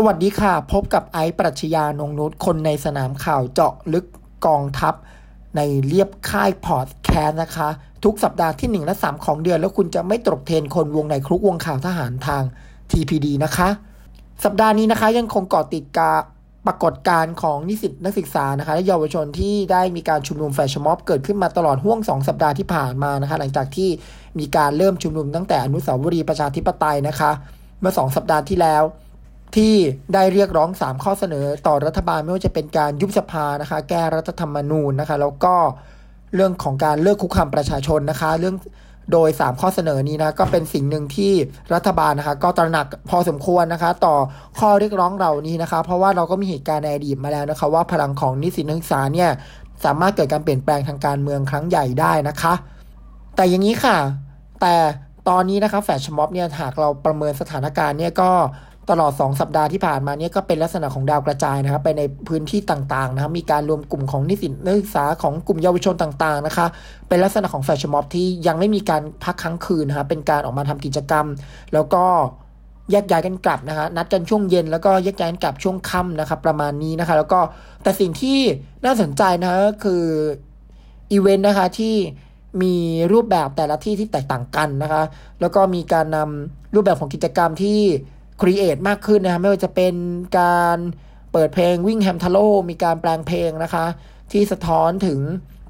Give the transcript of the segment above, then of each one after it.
สวัสดีค่ะ พบกับไอซ์ปรัชญานงนุชคนในสนามข่าวเจาะลึกกองทัพ ในเรียบค่ายพอดแคสนะคะ ทุกสัปดาห์ที่ 1 และ 3 ของเดือน แล้วคุณจะไม่ตกเทรนคนวงในครุกวงข่าวทหารทาง TPD นะคะ สัปดาห์นี้นะคะยังคงเกาะติดกาปรากฏการณ์ของนิสิตนักศึกษานะคะและเยาวชนที่ได้มีการชุมนุมแฟชั่นม็อบเกิดขึ้นมาตลอดห่วง 2 สัปดาห์ที่ผ่านมานะคะหลังจากที่มีการเริ่มชุมนุมตั้งแต่อนุสาวรีย์ประชาธิปไตยนะคะ เมื่อ 2 สัปดาห์ที่แล้ว ที่ได้เรียกร้อง 3 ข้อเสนอต่อรัฐบาลไม่ว่าจะเป็นการยุบสภานะคะ แก้รัฐธรรมนูญนะคะ แล้วก็เรื่องของการเลิกคุกคามประชาชนนะคะ เรื่องโดย 3 ข้อเสนอนี้นะก็เป็นสิ่งหนึ่งที่รัฐบาลนะคะ ก็ตระหนักพอสมควรนะคะ ต่อข้อเรียกร้องเหล่านี้นะคะ เพราะว่าเราก็มีเหตุการณ์ในอดีตมาแล้วนะคะ ว่าพลังของนิสิตนักศึกษาเนี่ยสามารถเกิดการเปลี่ยนแปลงทางการเมืองครั้งใหญ่ได้นะคะ แต่อย่างนี้ค่ะ แต่ตอนนี้นะคะแฟชม็อบเนี่ยหากเราประเมินสถานการณ์เนี่ยก็ ตลอด 2 สัปดาห์ที่ผ่านมาเนี่ยก็เป็นลักษณะของดาวกระจายนะครับ ไปในพื้นที่ต่างๆนะครับมีการรวมกลุ่มของนิสิตนักศึกษาของกลุ่มเยาวชนต่างๆนะคะ เป็นลักษณะของแฟชั่นม็อบที่ยังไม่มีการพักค้างคืนนะครับเป็นการออกมาทำกิจกรรม แล้วก็แยกย้ายกันกลับนะคะนัดกันช่วงเย็นแล้วก็แยกย้ายกันกลับช่วงค่ำนะครับประมาณนี้นะคะ แล้วก็แต่สิ่งที่น่าสนใจนะก็คืออีเวนต์นะคะที่มีรูปแบบแต่ละที่ที่แตกต่างกันนะคะ แล้วก็มีการนำรูปแบบของกิจกรรมที่ create มากขึ้นนะคะไม่ว่าจะเป็นการเปิดเพลงวิ่งแฮมทาโร่มีการแปลงเพลงนะคะ ที่สะท้อนถึง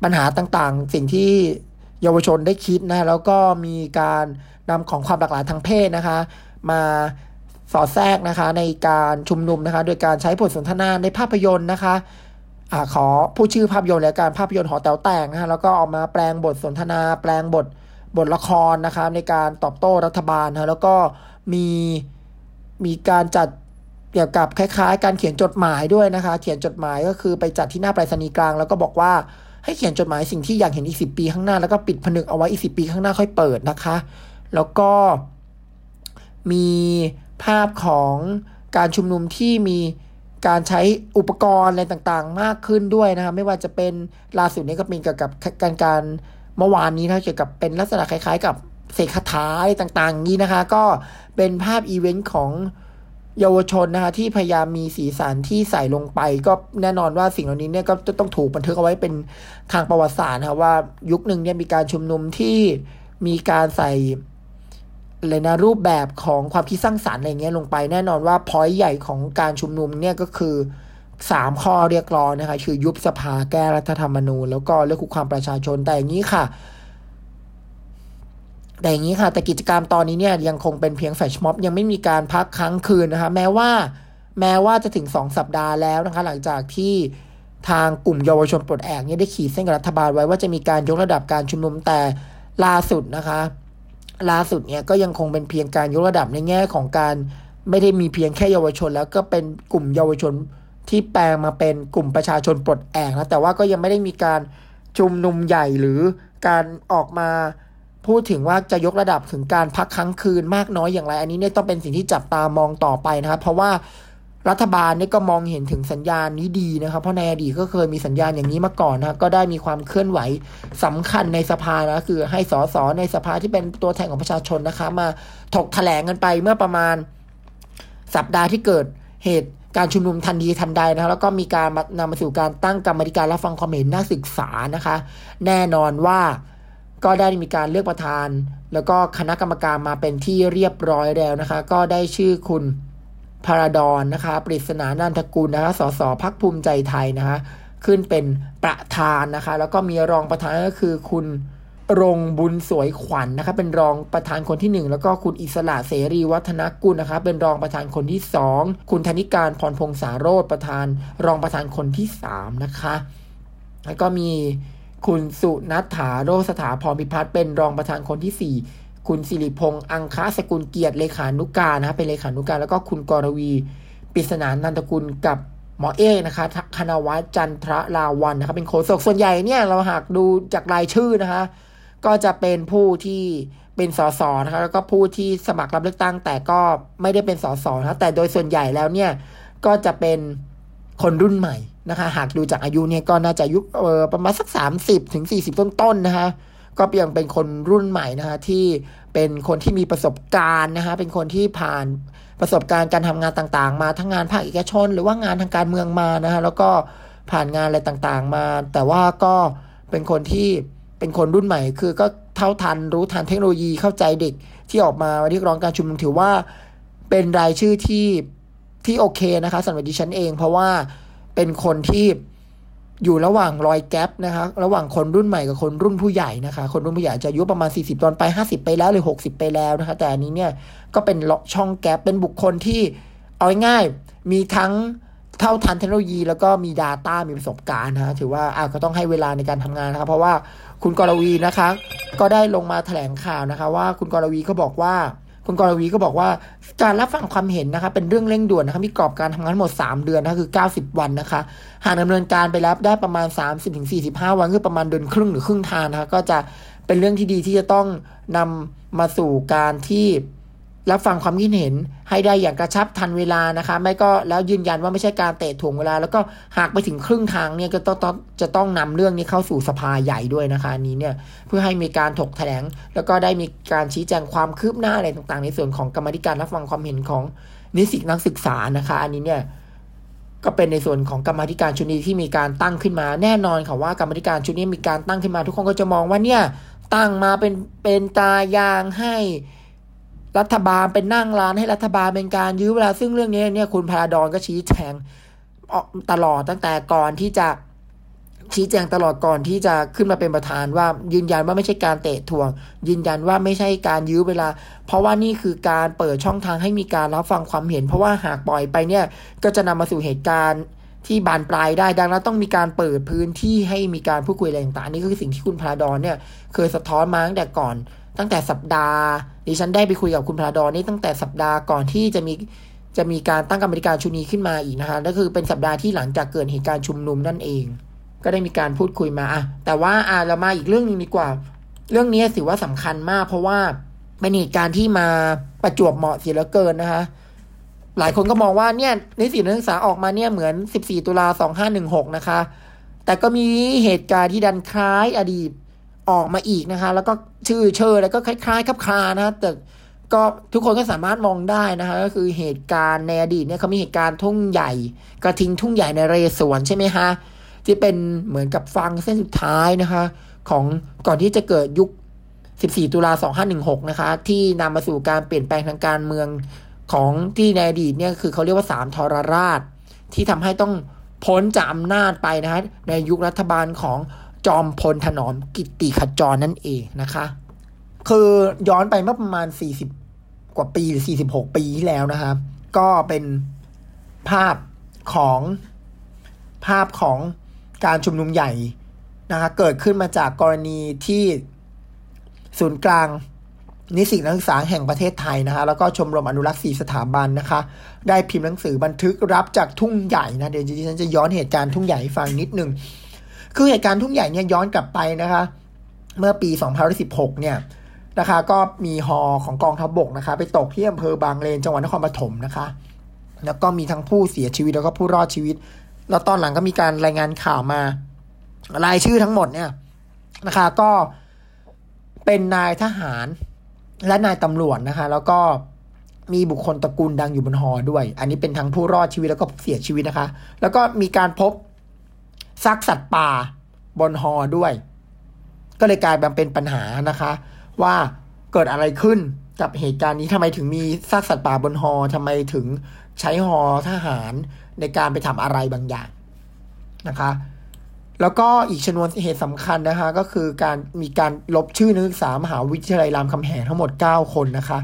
ปัญหาต่างๆ สิ่งที่เยาวชนได้คิดนะแล้วก็มีการนำของความหลากหลายทางเพศนะคะ มาสอดแทรกนะคะในการชุมนุมนะคะ โดยการใช้บทสนทนาในภาพยนตร์นะคะอขอผู้ชื่อภาพยนตร์และการภาพยนตร์หอแต๋วแต่งนะคะแล้วก็ออกมาแปลงบทสนทนา แปลงบทบทละครนะคะในการตอบโต้รัฐบาลนะแล้วก็มี มีการจัดเกี่ยวกับคล้ายๆ การเขียนจดหมายด้วยนะคะ เขียนจดหมายก็คือไปจัดที่หน้าไปรษณีย์กลาง แล้วก็บอกว่าให้เขียนจดหมายสิ่งที่อยากเห็นอีกสิปีข้างหน้าแล้วก็ปิดผนึกเอาไว้อีกสิปีข้างหน้าค่อยเปิดนะคะ แล้วก็มีภาพของการชุมนุมที่มีการใช้อุปกรณ์อะไรต่างๆ มากขึ้นด้วยนะคะไม่ว่าจะเป็นล่าสุดนี้ก็เป็นเกี่ยวกับการการเมื่อวานนี้นะเกี่ยวกับเป็นลักษณะคล้าย ๆ กับ เสกคาถาอะไรต่างๆนี้นะคะ ก็เป็นภาพอีเวนต์ของเยาวชนนะคะที่พยายามมีสีสันที่ใส่ลงไป ก็แน่นอนว่าสิ่งเหล่านี้เนี่ยก็จะต้องถูกบันทึกเอาไว้เป็นทางประวัติศาสตร์นะว่ายุคหนึ่งเนี่ยมีการชุมนุมที่มีการใส่เลยนะรูปแบบของความคิดสร้างสารรค์อะไรเงี้ยลงไป แน่นอนว่าพอยต์ใหญ่ของการชุมนุมเนี่ยก็คือสามข้อเรียกร้องนะคะคือยุบสภาแก้รัฐธรรมนูญ แล้วก็เลือกคุกคามประชาชนแต่อย่างนี้ค่ะ แต่อย่างนี้ค่ะ แต่กิจกรรมตอนนี้เนี่ยยังคงเป็นเพียงแฟชม็อบยังไม่มีการพักค้างคืนนะคะแม้ว่าแม้ว่าจะถึง 2 สัปดาห์แล้วนะคะหลังจากที่ทางกลุ่มเยาวชนปลดแอกเนี่ยได้ขีดเส้นกับรัฐบาลไว้ว่าจะมีการยกระดับการชุมนุมแต่ล่าสุดนะคะล่าสุดเนี่ยก็ยังคงเป็นเพียงการยกระดับในแง่ของการไม่ได้มีเพียงแค่เยาวชน แล้วก็เป็นกลุ่มเยาวชนที่แปลงมาเป็นกลุ่มประชาชนปลดแอกนะแต่ว่าก็ยังไม่ได้มีการชุมนุมใหญ่หรือการออกมา พูดถึงว่าจะยกระดับถึงการพักครั้งคืนมากน้อยอย่างไร อันนี้เนี่ยต้องเป็นสิ่งที่จับตามองต่อไปนะครับ เพราะว่ารัฐบาลเนี่ยก็มองเห็นถึงสัญญาณนี้ดีนะครับ เพราะในอดีตก็เคยมีสัญญาณอย่างนี้มาก่อนนะก็ได้มีความเคลื่อนไหวสำคัญในสภานะคือให้สสในสภาที่เป็นตัวแทนของประชาชนนะคะ มาถกแถลงกันไปเมื่อประมาณสัปดาห์ที่เกิดเหตุการชุมนุมทันทีทันใดนะแล้วก็มีการนำมาสู่การตั้งกรรมธิการรับฟังความเห็นนักศึกษานะคะ แน่นอนว่า ก็ได้มีการเลือกประธาน แล้วก็คณะกรรมการมาเป็นที่เรียบร้อยแล้วนะคะ ก็ได้ชื่อคุณพาราดอนนะคะปริศนานันทกุลนะคะสสพักภูมิใจไทยนะคะ ขึ้นเป็นประธานนะคะ แล้วก็มีรองประธานก็คือคุณรงบุญสวยขวัญนนะคะ เป็นรองประธานคนที่ 1 แล้วก็คุณอิสระเสรีวัฒนกุลนะคะ เป็นรองประธานคนที่ 2 คุณธนิการพรพงษาโรธประธาน รองประธานคนที่ 3 นะคะ แล้วก็มี คุณสุนัฐถาโรสถาพรพิพัฒน์เป็นรองประธานคนที่ 4 คุณสิริพงษ์อังคาสกุลเกียรติเลขานุการนะเป็นเลขานุการแล้วก็คุณกรวีปริศนานันทกุลกับหมอเอนะคะคณวัฒจันทรลาวันนะคะเป็นโฆษกส่วนใหญ่เนี่ยเราหากดูจากรายชื่อนะคะ ก็จะเป็นผู้ที่เป็นสสนะคะแล้วก็ผู้ที่สมัครรับเลือกตั้งแต่ก็ไม่ได้เป็นสสนะแต่โดยส่วนใหญ่แล้วเนี่ยก็จะเป็น คนรุ่นใหม่นะคะ หากดูจากอายุเนี่ยก็น่าจะอายุเออประมาณสัก 30ถึง40 ต้นๆนนะคะก็ยังเป็นคนรุ่นใหม่นะคะที่เป็นคนที่มีประสบการณ์นะคะเป็นคนที่ผ่านประสบการณ์การทำงานต่างๆ มาทั้งงานภาคเอกชน หรือว่างานทางการเมืองมานะคะแล้วก็ผ่านงานอะไรต่างๆมา แต่ว่าก็เป็นคนที่เป็นคนรุ่นใหม่ คือก็เท่าทันรู้ทันเทคโนโลยีเข้าใจเด็กที่ออกมาเรียกร้องการชุมนุมถือว่าเป็นรายชื่อที่ ที่โอเคนะคะสำหรับดิฉันเอง เพราะว่าเป็นคนที่อยู่ระหว่างรอยแกลบนะคะระหว่างคนรุ่นใหม่กับคนรุ่นผู้ใหญ่นะคะ คนรุ่นผู้ใหญ่จะอายุประมาณ 40 ตอนไป 50 ไปแล้วหรือ 60 ไปแล้วนะคะ แต่อันนี้เนี่ยก็เป็นช่องแกลบเป็นบุคคลที่เอาง่ายมีทั้งเท่าทันเทคโนโลยีแล้วก็มี Data มีประสบการณ์นะถือว่าอาก็ต้องให้เวลาในการทำงานนะครับ เพราะว่าคุณกรวีนะคะ ก็ได้ลงมาแถลงข่าวนะคะ ว่าคุณกรวีก็บอกว่า คุณกรวีก็บอกว่าการรับฟังความเห็นนะคะเป็นเรื่องเร่งด่วนนะคะมีกรอบการทำงานหมด 3 เดือนนะคือ 90 วันนะคะ หากดำเนินการไปแล้วได้ประมาณ 30-45 วันคือประมาณเดือนครึ่งหรือครึ่งทางนะคะก็จะเป็นเรื่องที่ดีที่จะต้องนำมาสู่การที่ รับฟังความคิดเห็นให้ได้อย่างกระชับทันเวลานะคะ ไม่ก็แล้วยืนยันว่าไม่ใช่การเตะถ่วงเวลา แล้วก็หากไปถึงครึ่งทางเนี่ยก็ต้องจะต้องนำเรื่องนี้เข้าสู่สภาใหญ่ด้วยนะคะนี้เนี่ยเพื่อให้มีการถกแถลง แล้วก็ได้มีการชี้แจงความคืบหน้าอะไรต่างๆ ในส่วนของกรรมธิการรับฟังความเห็นของนิสิตนักศึกษานะคะ อันนี้เนี่ยก็เป็นในส่วนของกรรมธิการชุดนี้ที่มีการตั้งขึ้นมา แน่นอนค่ะว่ากรรมธิการชุดนี้มีการตั้งขึ้นมา ทุกคนก็จะมองว่าเนี่ยตั้งมาเป็นเป็นตายางให้ รัฐบาลเป็นนั่งร้านให้รัฐบาลเป็นการยื้อเวลาซึ่งเรื่องนี้เนี่ยคุณพาราดอนก็ชี้แจงตลอดตั้งแต่ก่อนที่จะชี้แจงตลอดก่อนที่จะขึ้นมาเป็นประธานว่ายืนยันว่าไม่ใช่การเตะทวง ยืนยันว่าไม่ใช่การยื้อเวลา เพราะว่านี่คือการเปิดช่องทางให้มีการรับฟังความเห็น เพราะว่าหากปล่อยไปเนี่ยก็จะนำมาสู่เหตุการณ์ที่บานปลายได้ดังนั้นต้องมีการเปิดพื้นที่ให้มีการพูดคุยอะไรต่างๆนี่คือสิ่งที่คุณพาดอนเนี่ยเคยสะท้อนมาตั้งแต่ก่อน ตั้งแต่สัปดาห์ ดิฉันได้ไปคุยกับคุณพราดอนนี่ตั้งแต่สัปดาห์ก่อนที่จะมีจะมีการตั้งกรรมการชุดนี้ขึ้นมาอีกนะคะก็คือเป็นสัปดาห์ที่หลังจากเกิดเหตุการณ์ชุมนุมนั่นเอง ก็ได้มีการพูดคุยมาอะแต่ว่าอาเรามาอีกเรื่องนึงดีกว่า เรื่องนี้ถือว่าสำคัญมาก เพราะว่าเป็นเหตุการณ์ที่มาประจวบเหมาะเสียเหลือเกินนะคะ หลายคนก็มองว่าเนี่ยนิสิตนักศึกษาออกมาเนี่ยเหมือน 14 ตุลา 2516 นะคะ แต่ก็มีเหตุการณ์ที่ดันคล้ายอดีต ออกมาอีกนะคะ แล้วก็ชื่อเชอแล้วก็คล้ายๆคับคานะแต่ก็ทุกคนก็สามารถมองได้นะคะ ก็คือเหตุการณ์ในอดีตเนี่ยเขามีเหตุการณ์ทุ่งใหญ่ กระทิงทุ่งใหญ่ในเรศวรใช่ไหมคะที่เป็นเหมือนกับฟังเส้นสุดท้ายนะคะ ของก่อนที่จะเกิดยุค 14 ตุลา 2516 นะคะ ที่นำมาสู่การเปลี่ยนแปลงทางการเมืองของที่ในอดีตเนี่ยคือเขาเรียกว่าสามทรราช ที่ทำให้ต้องพ้นจากอำนาจไปนะคะในยุครัฐบาลของ จอมพลถนอมกิติขจรนั่นเองนะคะ คือย้อนไปเมื่อประมาณ 40 กว่าปีหรือ 46 ปีที่แล้วนะครับ ก็เป็นภาพของภาพของการชุมนุมใหญ่นะคะเกิดขึ้นมาจากกรณีที่ศูนย์กลางนิสิตนักศึกษาแห่งประเทศไทยนะคะแล้วก็ชมรมอนุรักษ์สีสถาบันนะคะ ได้พิมพ์หนังสือบันทึกรับจากทุ่งใหญ่นะเดี๋ยวดิฉันจะย้อนเหตุการณ์ทุ่งใหญ่ให้ฟังนิดนึง คือเหตุการณ์ทุ่งใหญ่เนี่ยย้อนกลับไปนะคะ เมื่อปี2016เนี่ยนะคะก็มีฮอของกองทัพบกนะคะ ไปตกที่อำเภอบางเลนจังหวัดนครปฐมนะคะ แล้วก็มีทั้งผู้เสียชีวิตแล้วก็ผู้รอดชีวิต แล้วตอนหลังก็มีการรายงานข่าวมารายชื่อทั้งหมดเนี่ยนะคะ ก็เป็นนายทหารและนายตำรวจนะคะ แล้วก็มีบุคคลตระกูลดังอยู่บนหอด้วย อันนี้เป็นทั้งผู้รอดชีวิตแล้วก็เสียชีวิตนะคะ แล้วก็มีการพบ ซากสัตว์ป่าบนฮอด้วย ก็เลยกลายเป็นปัญหานะคะ ว่าเกิดอะไรขึ้นกับเหตุการณ์นี้ทำไมถึงมีซากสัตว์ป่าบนฮอทำไมถึงใช้ฮอทหารในการไปทำอะไรบางอย่างนะคะ แล้วก็อีกชนวนเหตุสำคัญนะคะ ก็คือการมีการลบชื่อนักศึกษามหาวิทยาลัยรามคำแหงทั้งหมด 9 คนนะคะ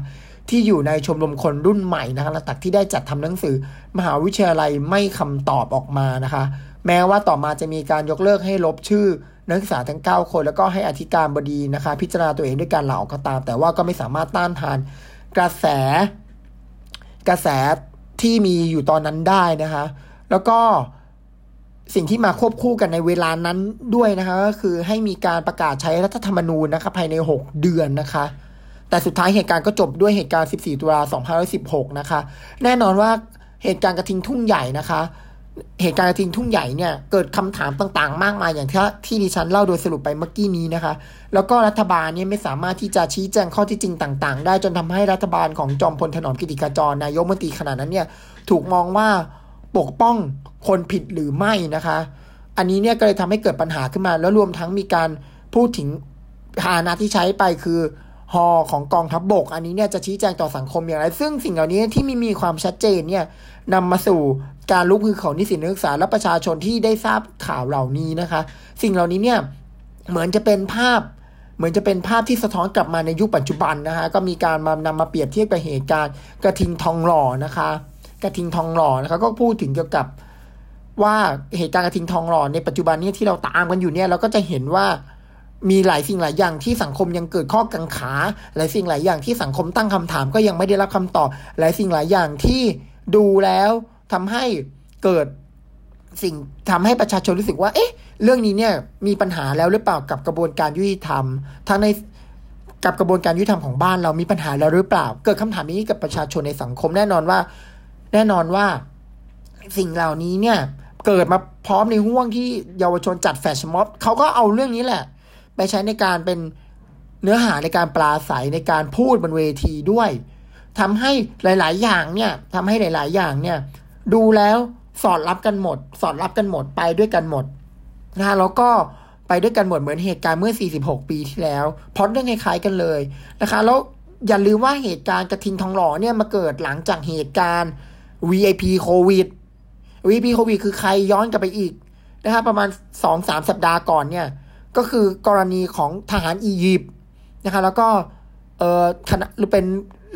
ที่อยู่ในชมรมคนรุ่นใหม่นะคะหลังจากที่ได้จัดทำหนังสือมหาวิทยาลัยไม่คำตอบออกมานะคะ แม้ว่าต่อมาจะมีการยกเลิกให้ลบชื่อนักศึกษาทั้ง 9 คน แล้วก็ให้อธิการบดีนะคะ พิจารณาตัวเองด้วยการลาออกก็ตาม แต่ว่าก็ไม่สามารถต้านทาน กระแส กระแสที่มีอยู่ตอนนั้นได้นะคะ แล้วก็สิ่งที่มาควบคู่กันในเวลานั้นด้วยนะคะก็คือให้มีการประกาศใช้รัฐธรรมนูญนะคะภายใน 6 เดือนนะคะ แต่สุดท้ายเหตุการณ์ก็จบด้วยเหตุการณ์ 14 ตุลา2516 นะคะ แน่นอนว่าเหตุการณ์กระทิงทุ่งใหญ่นะคะ เหตุการณ์ทิงทุ่งใหญ่เนี่ยเกิดคำถามต่างๆ มากมายอย่างที่ที่ดิฉันเล่าโดยสรุปไปเมื่อกี้นี้นะคะ แล้วก็รัฐบาลเนี่ยไม่สามารถที่จะชี้แจงข้อที่จริงต่าง ๆ ได้จนทำให้รัฐบาลของจอมพลถนอมกิติกาจรนายกมนตรีขณะนั้นเนี่ยถูกมองว่าปกป้องคนผิดหรือไม่นะคะ อันนี้เนี่ยก็เลยทำให้เกิดปัญหาขึ้นมา แล้วรวมทั้งมีการพูดถึงพาหนะที่ใช้ไปคือฮอของกองทัพบบก อันนี้เนี่ยจะชี้แจงต่อสังคมอย่างไร ซึ่งสิ่งเหล่านี้ที่ไม่มีความชัดเจนเนี่ยนำมาสู่ การลุกฮือของนิสิตนักศึกษาและประชาชนที่ได้ทราบข่าวเหล่านี้นะคะ สิ่งเหล่านี้เนี่ยเหมือนจะเป็นภาพเหมือนจะเป็นภาพที่สะท้อนกลับมาในยุคปัจจุบันนะคะก็มีการมานำมาเปรียบเทียบกับเหตุการณ์กระทิงทองหล่อนะคะ กระทิงทองหล่อนะคะก็พูดถึงเกี่ยวกับว่าเหตุการณ์กระทิงทองหล่อในปัจจุบันนี้ที่เราตามกันอยู่เนี่ยเราก็จะเห็นว่ามีหลายสิ่งหลายอย่างที่สังคมยังเกิดข้อกังขาหลายสิ่งหลายอย่างที่สังคมตั้งคำถามก็ยังไม่ได้รับคำตอบหลายสิ่งหลายอย่างที่ดูแล้ว ทำให้เกิดสิ่งทำให้ประชาชนรู้สึกว่า เอ๊ะ เรื่องนี้เนี่ยมีปัญหาแล้วหรือเปล่ากับกระบวนการยุติธรรมทั้งในกับกระบวนการยุติธรรมของบ้านเรามีปัญหาแล้วหรือเปล่า เกิดคำถามนี้กับประชาชนในสังคมแน่นอนว่า แน่นอนว่าสิ่งเหล่านี้เนี่ยเกิดมาพร้อมในห่วงที่เยาวชนจัดแฟชั่นม็อบเขาก็เอาเรื่องนี้แหละ ไปใช้ในการเป็นเนื้อหาในการปลาใสในการพูดบนเวทีด้วยทำให้หลาย ๆ อย่างเนี่ยทำให้หลาย ๆ อย่างเนี่ย ดูแล้วสอดรับกันหมด สอดรับกันหมดไปด้วยกันหมดนะแล้วก็ไปด้วยกันหมดเหมือนเหตุการณ์เมื่อ 46 ปีที่แล้วพอดเรื่องคล้ายๆกันเลยนะคะ แล้วอย่าลืมว่าเหตุการณ์กระทิงทองหล่อเนี่ยมาเกิดหลังจากเหตุการณ์ VIP โควิด VIP โควิดคือใครย้อนกลับไปอีกนะครประมาณ 2-3 สัปดาห์ก่อนเนี่ย ก็คือกรณีของทหารอียิปต์นะคะ แล้วก็เออคณะหรือเป็น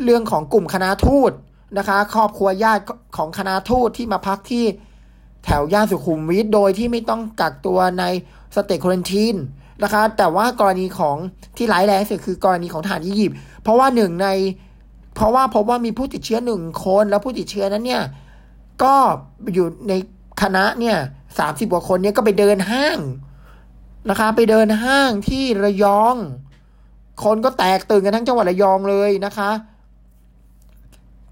เรื่องของกลุ่มคณะทูต นะคะ ครอบครัวญาติของคณะทูตที่มาพักที่แถวย่านสุขุมวิทโดยที่ไม่ต้องกักตัวในสเตทควอนทีนนะคะ แต่ว่ากรณีของที่ร้ายแรงสุดคือกรณีของทหารอียิปต์เพราะว่าหนึ่งใน เพราะว่าพบว่ามีผู้ติดเชื้อหนึ่งคน แล้วผู้ติดเชื้อนั้นเนี่ย ก็อยู่ในคณะเนี่ยสามสิบกว่าคนเนี่ยก็ไปเดินห้างนะคะ ไปเดินห้างที่ระยอง คนก็แตกตื่นกันทั้งจังหวัดระยองเลยนะคะ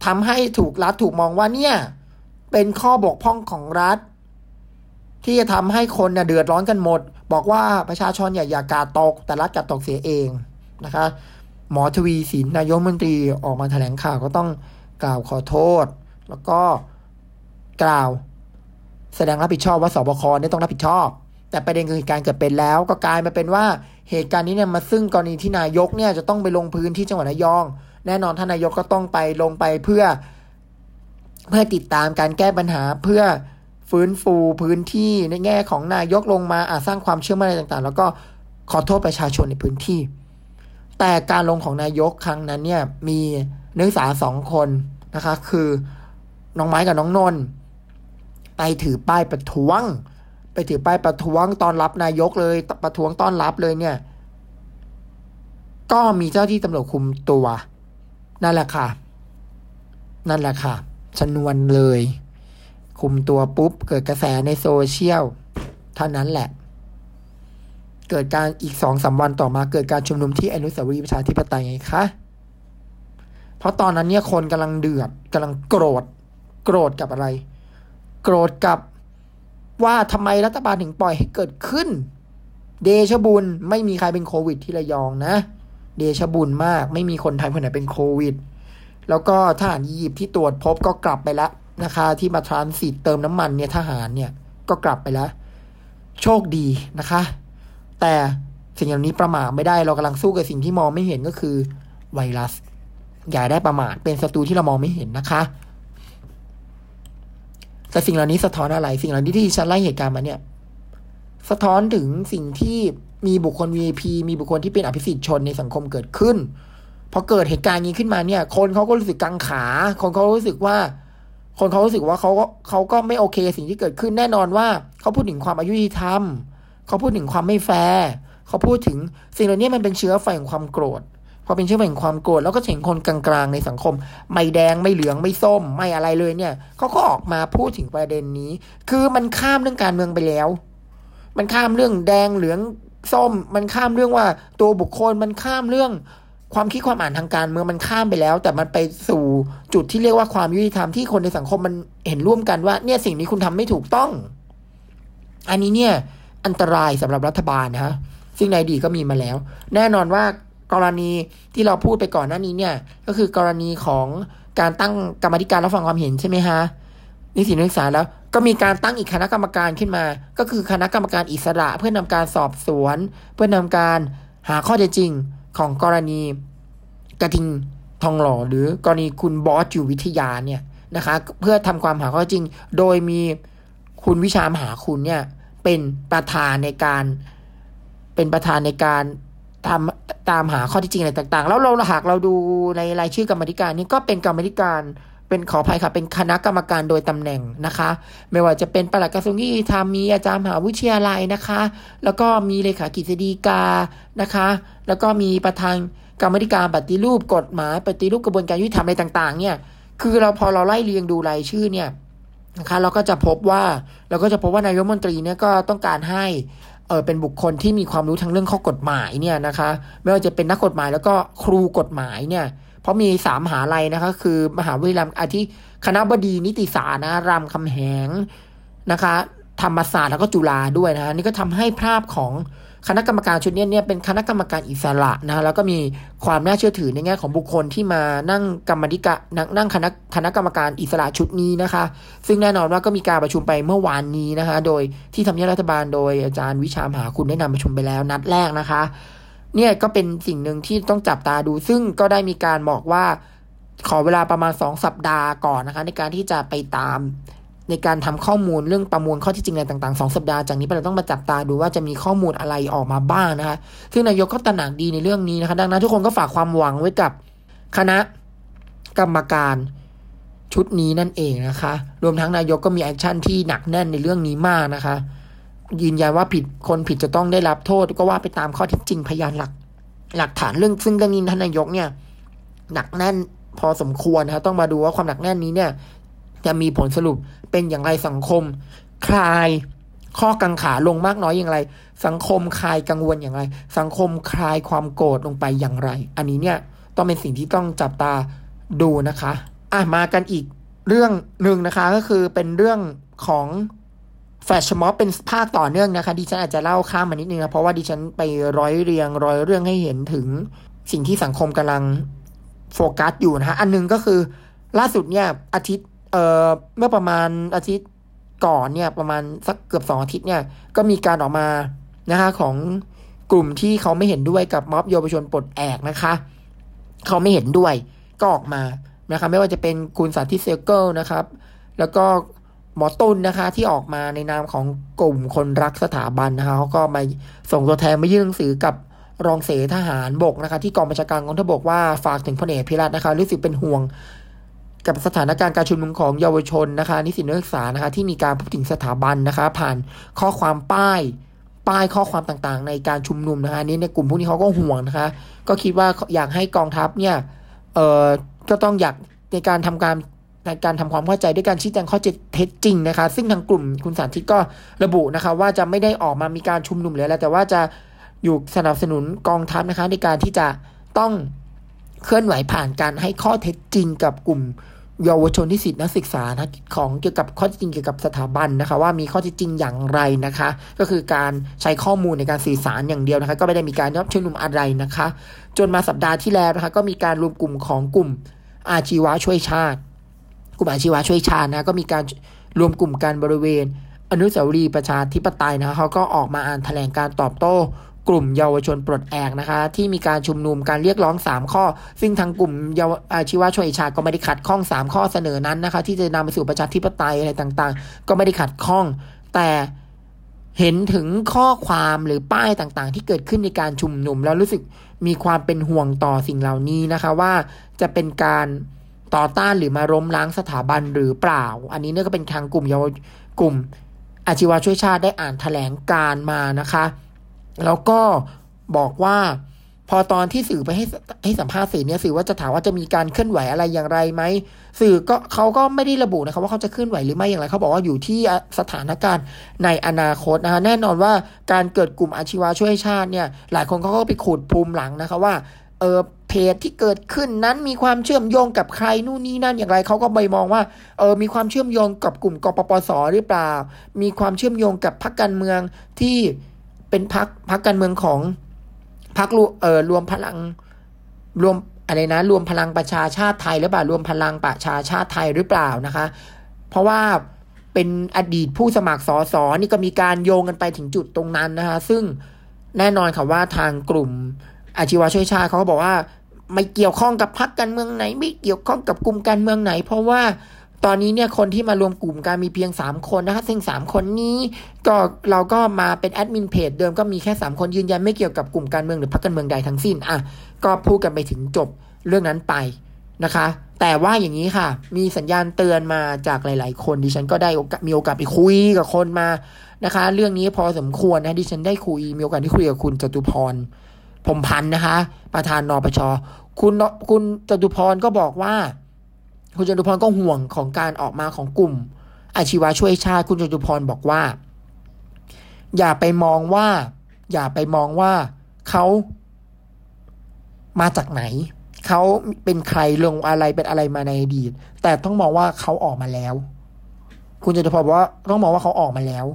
ทำให้ถูกรัฐถูกมองว่าเนี่ย เป็นข้อบกพร่องของรัฐ ที่จะทำให้คนเดือดร้อนกันหมด บอกว่าประชาชนอย่าอย่ากาตก แต่รัฐกาตกเสียเองนะคะ หมอทวีสินนายกมนตรีออกมาแถลงข่าวก็ต้องกล่าวขอโทษ แล้วก็กล่าวแสดงรับผิดชอบว่าสบคเนี่ยต้องรับผิดชอบ แต่ประเด็นคือเหตุการณ์เกิดเป็นแล้ว ก็กลายมาเป็นว่าเหตุการณ์นี้เนี่ยมาซึ่งกรณีที่นายกเนี่ยจะต้องไปลงพื้นที่จังหวัดระยอง แน่นอนท่านนายกก็ต้องไปลงไปเพื่อ เพื่อติดตามการแก้ปัญหาเพื่อฟื้นฟูพื้นที่ในแง่ของนายกลงมาอาจสร้างความเชื่อมั่นอะไรต่างๆ แล้วก็ขอโทษประชาชนในพื้นที่ แต่การลงของนายกครั้งนั้นเนี่ยมีนักศึกษาสองคนนะคะ คือน้องไม้กับน้องนนท์ไปถือป้ายประท้วง ไปถือป้ายประท้วงตอนรับนายกเลยประท้วงต้อนรับเลยเนี่ย ก็มีเจ้าที่ตำรวจคุมตัว นั่นแหละค่ะ นั่นแหละค่ะชนวนเลย คุมตัวปุ๊บ เกิดกระแสในโซเชียลเท่านั้นแหละ เกิดการอีกสองสาวันต่อมาเกิดการชุมนุมที่อนุสาวรีย์ประชาธิปไตยไงคะเพราะตอนนั้นเนี่ยคนกำลังเดือดกำลังโกรธ โกรธกับอะไร โกรธกับว่าทำไมรัฐบาลถึงปล่อยให้เกิดขึ้น เดชบุญไม่มีใครเป็นโควิดที่ระยองนะ เดชบุญมาก ไม่มีคนไทยคนไหนเป็นโควิด แล้วก็ทหารยียิปที่ตรวจพบก็กลับไปแล้วนะคะ ที่มาทรานสิตเติมน้ำมันเนี่ยทหารเนี่ยก็กลับไปแล้ว โชคดีนะคะ แต่สิ่งเหล่านี้ประมาทไม่ได้เรากำลังสู้กับสิ่งที่มองไม่เห็นก็คือไวรัส อย่าได้ประมาทเป็นศัตรูที่เรามองไม่เห็นนะคะแต่สิ่งเหล่านี้สะท้อนอะไร สิ่งเหล่านี้ที่ฉันไล่เหตุการณ์มาเนี่ย สะท้อนถึงสิ่งที่ มีบุคคล VIP มีบุคคลที่เป็นอภิสิทธิ์ชนในสังคมเกิดขึ้น พอเกิดเหตุการณ์นี้ขึ้นมาเนี่ย คนเขาก็รู้สึกกังขา คนเขารู้สึกว่า คนเขารู้สึกว่าเขาก็เขาก็ไม่โอเคสิ่งที่เกิดขึ้นแน่นอนว่าเขาพูดถึงความอายุติธรรมเขาพูดถึงความไม่แฟร์เขาพูดถึงสิ่งเหล่านี้มันเป็นเชื้อไฟของความโกรธพอเป็นเชื้อแห่งความโกรธแล้วก็เห็นคนกลางๆในสังคม ไม่แดงไม่เหลืองไม่ส้ม ไม่อะไรเลยเนี่ยเขาก็ออกมาพูดถึงประเด็นนี้ คือมันข้ามเรื่องการเมืองไปแล้ว มันข้ามเรื่องแดงเหลือง ส้มมันข้ามเรื่องว่าตัวบุคคลมันข้ามเรื่องความคิดความอ่านทางการเมืองมันข้ามไปแล้ว แต่มันไปสู่จุดที่เรียกว่าความยุติธรรมที่คนในสังคมมันเห็นร่วมกันว่า เนี่ยสิ่งนี้คุณทำไม่ถูกต้อง อันนี้เนี่ย อันตรายสำหรับรัฐบาลนะฮะซึ่งในดีก็มีมาแล้ว แน่นอนว่ากรณีที่เราพูดไปก่อนหน้านี้เนี่ย ก็คือกรณีของการตั้งกรรมธิการรับฟังความเห็นใช่ไหมฮะ นิสิตนักศึกษาแล้วก็มีการตั้งอีกคณะกรรมการขึ้นมา ก็คือคณะกรรมการอิสระเพื่อนำการสอบสวน เพื่อนำการหาข้อเท็จจริงของกรณีกระทิงทองหล่อหรือกรณีคุณบอสอยู่วิทยาเนี่ยนะคะ เพื่อทำความหาข้อจริง โดยมีคุณวิชามหาคุณเนี่ยเป็นประธานในการเป็นประธานในการทำตามหาข้อที่จริงอะไรต่าง ๆ แล้วเราหากเราดูในรายชื่อกรรมธิการนี้ก็เป็นกรรมธิการ เป็นขออภัยค่ะ เป็นคณะกรรมการโดยตำแหน่งนะคะ ไม่ว่าจะเป็นปลัดกระทรวงยุติธรรมมีอาจารย์มหาวิทยาลัยนะคะ แล้วก็มีเลขากิจดีกานะคะ แล้วก็มีประธานกรรมธิการปฏิรูปกฎหมายปฏิรูปกระบวนการยุติธรรมอะไรต่าง ๆ เนี่ย คือเราพอเราไล่เรียงดูรายชื่อเนี่ยนะคะ เราก็จะพบว่าเราก็จะพบว่านายกมนตรีเนี่ยก็ต้องการให้เออเป็นบุคคลที่มีความรู้ทางเรื่องข้อกฎหมายเนี่ยนะคะ ไม่ว่าจะเป็นนักกฎหมายแล้วก็ครูกฎหมายเนี่ย เพราะมีสามมหาลัยนะคะคือ มหาวิทยาลัยอาทิคณะบดีนิติศาสตร์นะรามคำแหงนะคะ ธรรมศาสตร์แล้วก็จุฬาด้วยนะนี่ก็ทำให้ภาพของคณะกรรมการชุดนี้เนี่ยเป็นคณะกรรมการอิสระนะแล้วก็มีความน่าเชื่อถือในแง่ของบุคคลที่มานั่งกรรมธิการนั่งคณะคณะกรรมการอิสระชุดนี้นะคะ ซึ่งแน่นอนว่าก็มีการประชุมไปเมื่อวานนี้นะคะ โดยที่ทำเนียบรัฐบาลโดยอาจารย์วิชามหาคุณได้นำประชุมไปแล้วนัดแรกนะคะ เนี่ยก็เป็นสิ่งหนึ่งที่ต้องจับตาดู ซึ่งก็ได้มีการบอกว่าขอเวลาประมาณสองสัปดาห์ก่อนนะคะ ในการที่จะไปตามในการทำข้อมูลเรื่องประมวลข้อเท็จจริงอะไรต่างๆสองสัปดาห์จากนี้เราต้องมาจับตาดูว่าจะมีข้อมูลอะไรออกมาบ้างนะคะ ซึ่งนายกก็ตระหนักดีในเรื่องนี้นะคะ ดังนั้นทุกคนก็ฝากความหวังไว้กับคณะกรรมการชุดนี้นั่นเองนะคะ รวมทั้งนายกก็มี action ที่หนักแน่นในเรื่องนี้มากนะคะ ยืนยันว่าผิดคนผิดจะต้องได้รับโทษ ก็ว่าไปตามข้อเท็จจริงพยานหลัก หลักฐานเรื่องซึ่งเรื่องนี้ท่านนายกเนี่ยหนักแน่นพอสมควรนะต้องมาดูว่าความหนักแน่นนี้เนี่ย จะมีผลสรุปเป็นอย่างไรสังคม คลายข้อกังขาลงมากน้อยอย่างไร สังคมคลายกังวลอย่างไร สังคมคลายความโกรธลงไปอย่างไร อันนี้เนี่ยต้องเป็นสิ่งที่ต้องจับตาดูนะคะ อะมากันอีกเรื่องหนึ่งนะคะก็คือเป็นเรื่องของ แฟชม็อบเป็นภาคต่อเนื่องนะคะ ดิฉันอาจจะเล่าข้ามมานิดนึงนะเพราะว่าดิฉันไปร้อยเรียงร้อยเรื่องให้เห็นถึงสิ่งที่สังคมกำลังโฟกัสอยู่นะฮะ อันนึงก็คือล่าสุดเนี่ยอาทิตย์เอ่อเมื่อประมาณอาทิตย์ก่อนเนี่ยประมาณสักเกือบสองอาทิตย์เนี่ยก็มีการออกมานะคะของกลุ่มที่เขาไม่เห็นด้วยกับม็อบเยาวชนปลดแอกนะคะ เขาไม่เห็นด้วยก็ออกมานะคะไม่ว่าจะเป็นคุณสาธิตเซลเกิลนะครับ แล้วก็ หมอตุนนะคะ ที่ออกมาในนามของกลุ่มคนรักสถาบันนะคะเขาก็มาส่งตัวแทนมายื่นหนังสือกับรองเสทหารบกนะคะ ที่กองบัญชาการกองทัพบกว่าฝากถึงพลเอกพิรัตนะคะรู้สึกเป็นห่วง กับสถานการณ์การชุมนุมของเยาวชนนะคะ นิสิตนักศึกษานะคะ ที่มีการพูดถึงสถาบันนะคะ ผ่านข้อความป้ายป้ายข้อความต่างๆ ในการชุมนุมนะคะนี้ในกลุ่มพวกนี้เขาก็ห่วงนะคะ ก็คิดว่าอยากให้กองทัพเนี่ยเออก็ต้องอยากในการทำการ การทำความเข้าใจด้วยการชี้แจงข้อเท็จจริงนะคะ ซึ่งทางกลุ่มคุณสาธิตก็ระบุนะคะ ว่าจะไม่ได้ออกมามีการชุมนุมเลยแล้วแต่ว่าจะอยู่สนับสนุนกองทัพนะคะ ในการที่จะต้องเคลื่อนไหวผ่านการให้ข้อเท็จจริงกับกลุ่มเยาวชนที่สิทธินักศึกษานะของเกี่ยวกับข้อเท็จจริงเกี่ยวกับสถาบันนะคะ ว่ามีข้อเท็จจริงอย่างไรนะคะ ก็คือการใช้ข้อมูลในการสื่อสารอย่างเดียวนะคะ ก็ไม่ได้มีการรับชุมนุมอะไรนะคะ จนมาสัปดาห์ที่แล้วนะคะ ก็มีการรวมกลุ่มของกลุ่มอาชีวะช่วยชาติ กลุ่มอาชีวะช่วยชาตินะก็มีการรวมกลุ่มกันบริเวณ อนุสาวรีย์ประชาธิปไตยนะเขาก็ออกมาอ่านแถลงการตอบโต้ กลุ่มเยาวชนปลดแอกนะคะ ที่มีการชุมนุมการเรียกร้อง 3 ข้อ ซึ่งทางกลุ่มเยาวอาชีวะช่วยชาติก็ไม่ได้ขัดข้อง 3 ข้อเสนอนั้นนะคะ ที่จะนำไปสู่ประชาธิปไตยอะไรต่างๆ ก็ไม่ได้ขัดข้อง แต่เห็นถึงข้อความหรือป้ายต่างๆ ที่เกิดขึ้นในการชุมนุมแล้วรู้สึกมีความเป็นห่วงต่อสิ่งเหล่านี้นะคะว่าจะเป็นการ ต่อต้านหรือมาล้มล้างสถาบันหรือเปล่า อันนี้เนี่ยก็เป็นทางกลุ่มเยาวกลุ่มอาชีวะช่วยชาติได้อ่านแถลงการมานะคะ แล้วก็บอกว่าพอตอนที่สื่อไปให้ให้สัมภาษณ์สื่อเนี่ยสื่อว่าจะถามว่าจะมีการเคลื่อนไหวอะไรอย่างไรไหมสื่อก็เขาก็ไม่ได้ระบุนะครับว่าเขาจะเคลื่อนไหวหรือไม่อย่างไรเขาบอกว่าอยู่ที่สถานการณ์ในอนาคตนะฮะแน่นอนว่าการเกิดกลุ่มอาชีวะช่วยชาติเนี่ยหลายคนเขาก็ไปขุดภูมิหลังนะคะว่าเออ เพจที่เกิดขึ้นนั้นมีความเชื่อมโยงกับใครนู่นนี่นั่นอย่างไรเขาก็ไปมองว่าเออมีความเชื่อมโยงกับกลุ่มกปปสหรือเปล่า มีความเชื่อมโยงกับพรรคการเมืองที่เป็นพรรคพรรคการเมืองของพรรคเอ่อรวมพลังรวมอะไรนะ รวมพลังประชาชาติไทยหรือเปล่ารวมพลังประชาชาติไทยหรือเปล่านะคะ เพราะว่าเป็นอดีตผู้สมัครสอสอนี่ก็มีการโยงกันไปถึงจุดตรงนั้นนะคะ ซึ่งแน่นอนค่ะว่าทางกลุ่มอาชีวะช่วยชาติเขาก็บอกว่า ไม่เกี่ยวข้องกับพรรคการเมืองไหน ไม่เกี่ยวข้องกับกลุ่มการเมืองไหน เพราะว่าตอนนี้เนี่ยคนที่มารวมกลุ่มการมีเพียง 3 คนนะคะซึ่ง 3 คนนี้ก็เราก็มาเป็นแอดมินเพจเดิมก็มีแค่ 3 คนยืนยันไม่เกี่ยวกับกลุ่มการเมืองหรือพรรคการเมืองใดทั้งสิ้นอะก็พูดกันไปถึงจบเรื่องนั้นไปนะคะ แต่ว่าอย่างนี้ค่ะ มีสัญญาณเตือนมาจากหลาย ๆ คนดิฉันก็ได้มีโอกาสไปคุยกับคนมานะคะ เรื่องนี้พอสมควรนะดิฉันได้คุยมีโอกาสที่คุยกับคุณจตุพร ผมพันนะคะ ประธานนปชคุณคุณจตุพรก็บอกว่า คุณจตุพรก็ห่วงของการออกมาของกลุ่ม อาชีวะช่วยชาติคุณจตุพรบอกว่า อย่าไปมองว่า อย่าไปมองว่าเขามาจากไหน เขาเป็นใครลงอะไรเป็นอะไรมาในอดีต แต่ต้องมองว่าเขาออกมาแล้ว คุณจตุพรบอกว่าต้องมองว่าเขาออกมาแล้ว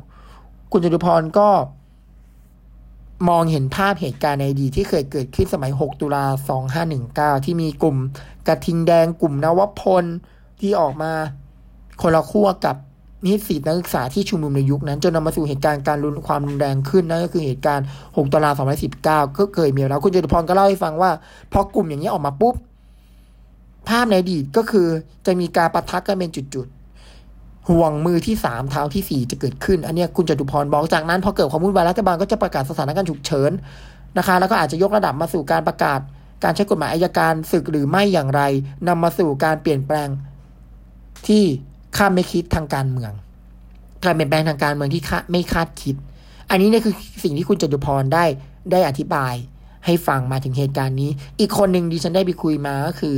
คุณจตุพรก็ มองเห็นภาพเหตุการณ์ในอดีตที่เคยเกิดขึ้นสมัย 6 ตุลา 2519 ที่มีกลุ่มกระทิงแดงกลุ่มนวพลที่ออกมาคนละขั้วกับนิสิตนักศึกษาที่ชุมนุมในยุคนั้น จนนำมาสู่เหตุการณ์การรุนความรุนแรงขึ้นนั่นก็คือเหตุการณ์ 6 ตุลา 2019 ก็เคยมีแล้ว คุณจตุพรก็เล่าให้ฟังว่าพอกลุ่มอย่างนี้ออกมาปุ๊บ ภาพในอดีตก็คือจะมีการประทะกันเป็นจุด ห่วงมือที่สามเท้าที่สี่จะเกิดขึ้น อันนี้คุณจตุพรบอกจากนั้นพอเกิดความวุ่นวายรัฐบาลก็จะประกาศสถานการณ์ฉุกเฉินนะคะ แล้วก็อาจจะยกระดับมาสู่การประกาศ การใช้กฎหมายอายการศึกหรือไม่อย่างไรนำมาสู่การเปลี่ยนแปลงที่คาดไม่คิดทางการเมือง การเปลี่ยนแปลงทางการเมืองที่คาดไม่คาดคิด อันนี้เนี่ยคือสิ่งที่คุณจตุพรได้ได้อธิบาย ให้ฟังมาถึงเหตุการณ์นี้ อีกคนหนึ่งดิฉันได้ไปคุยมาก็คือ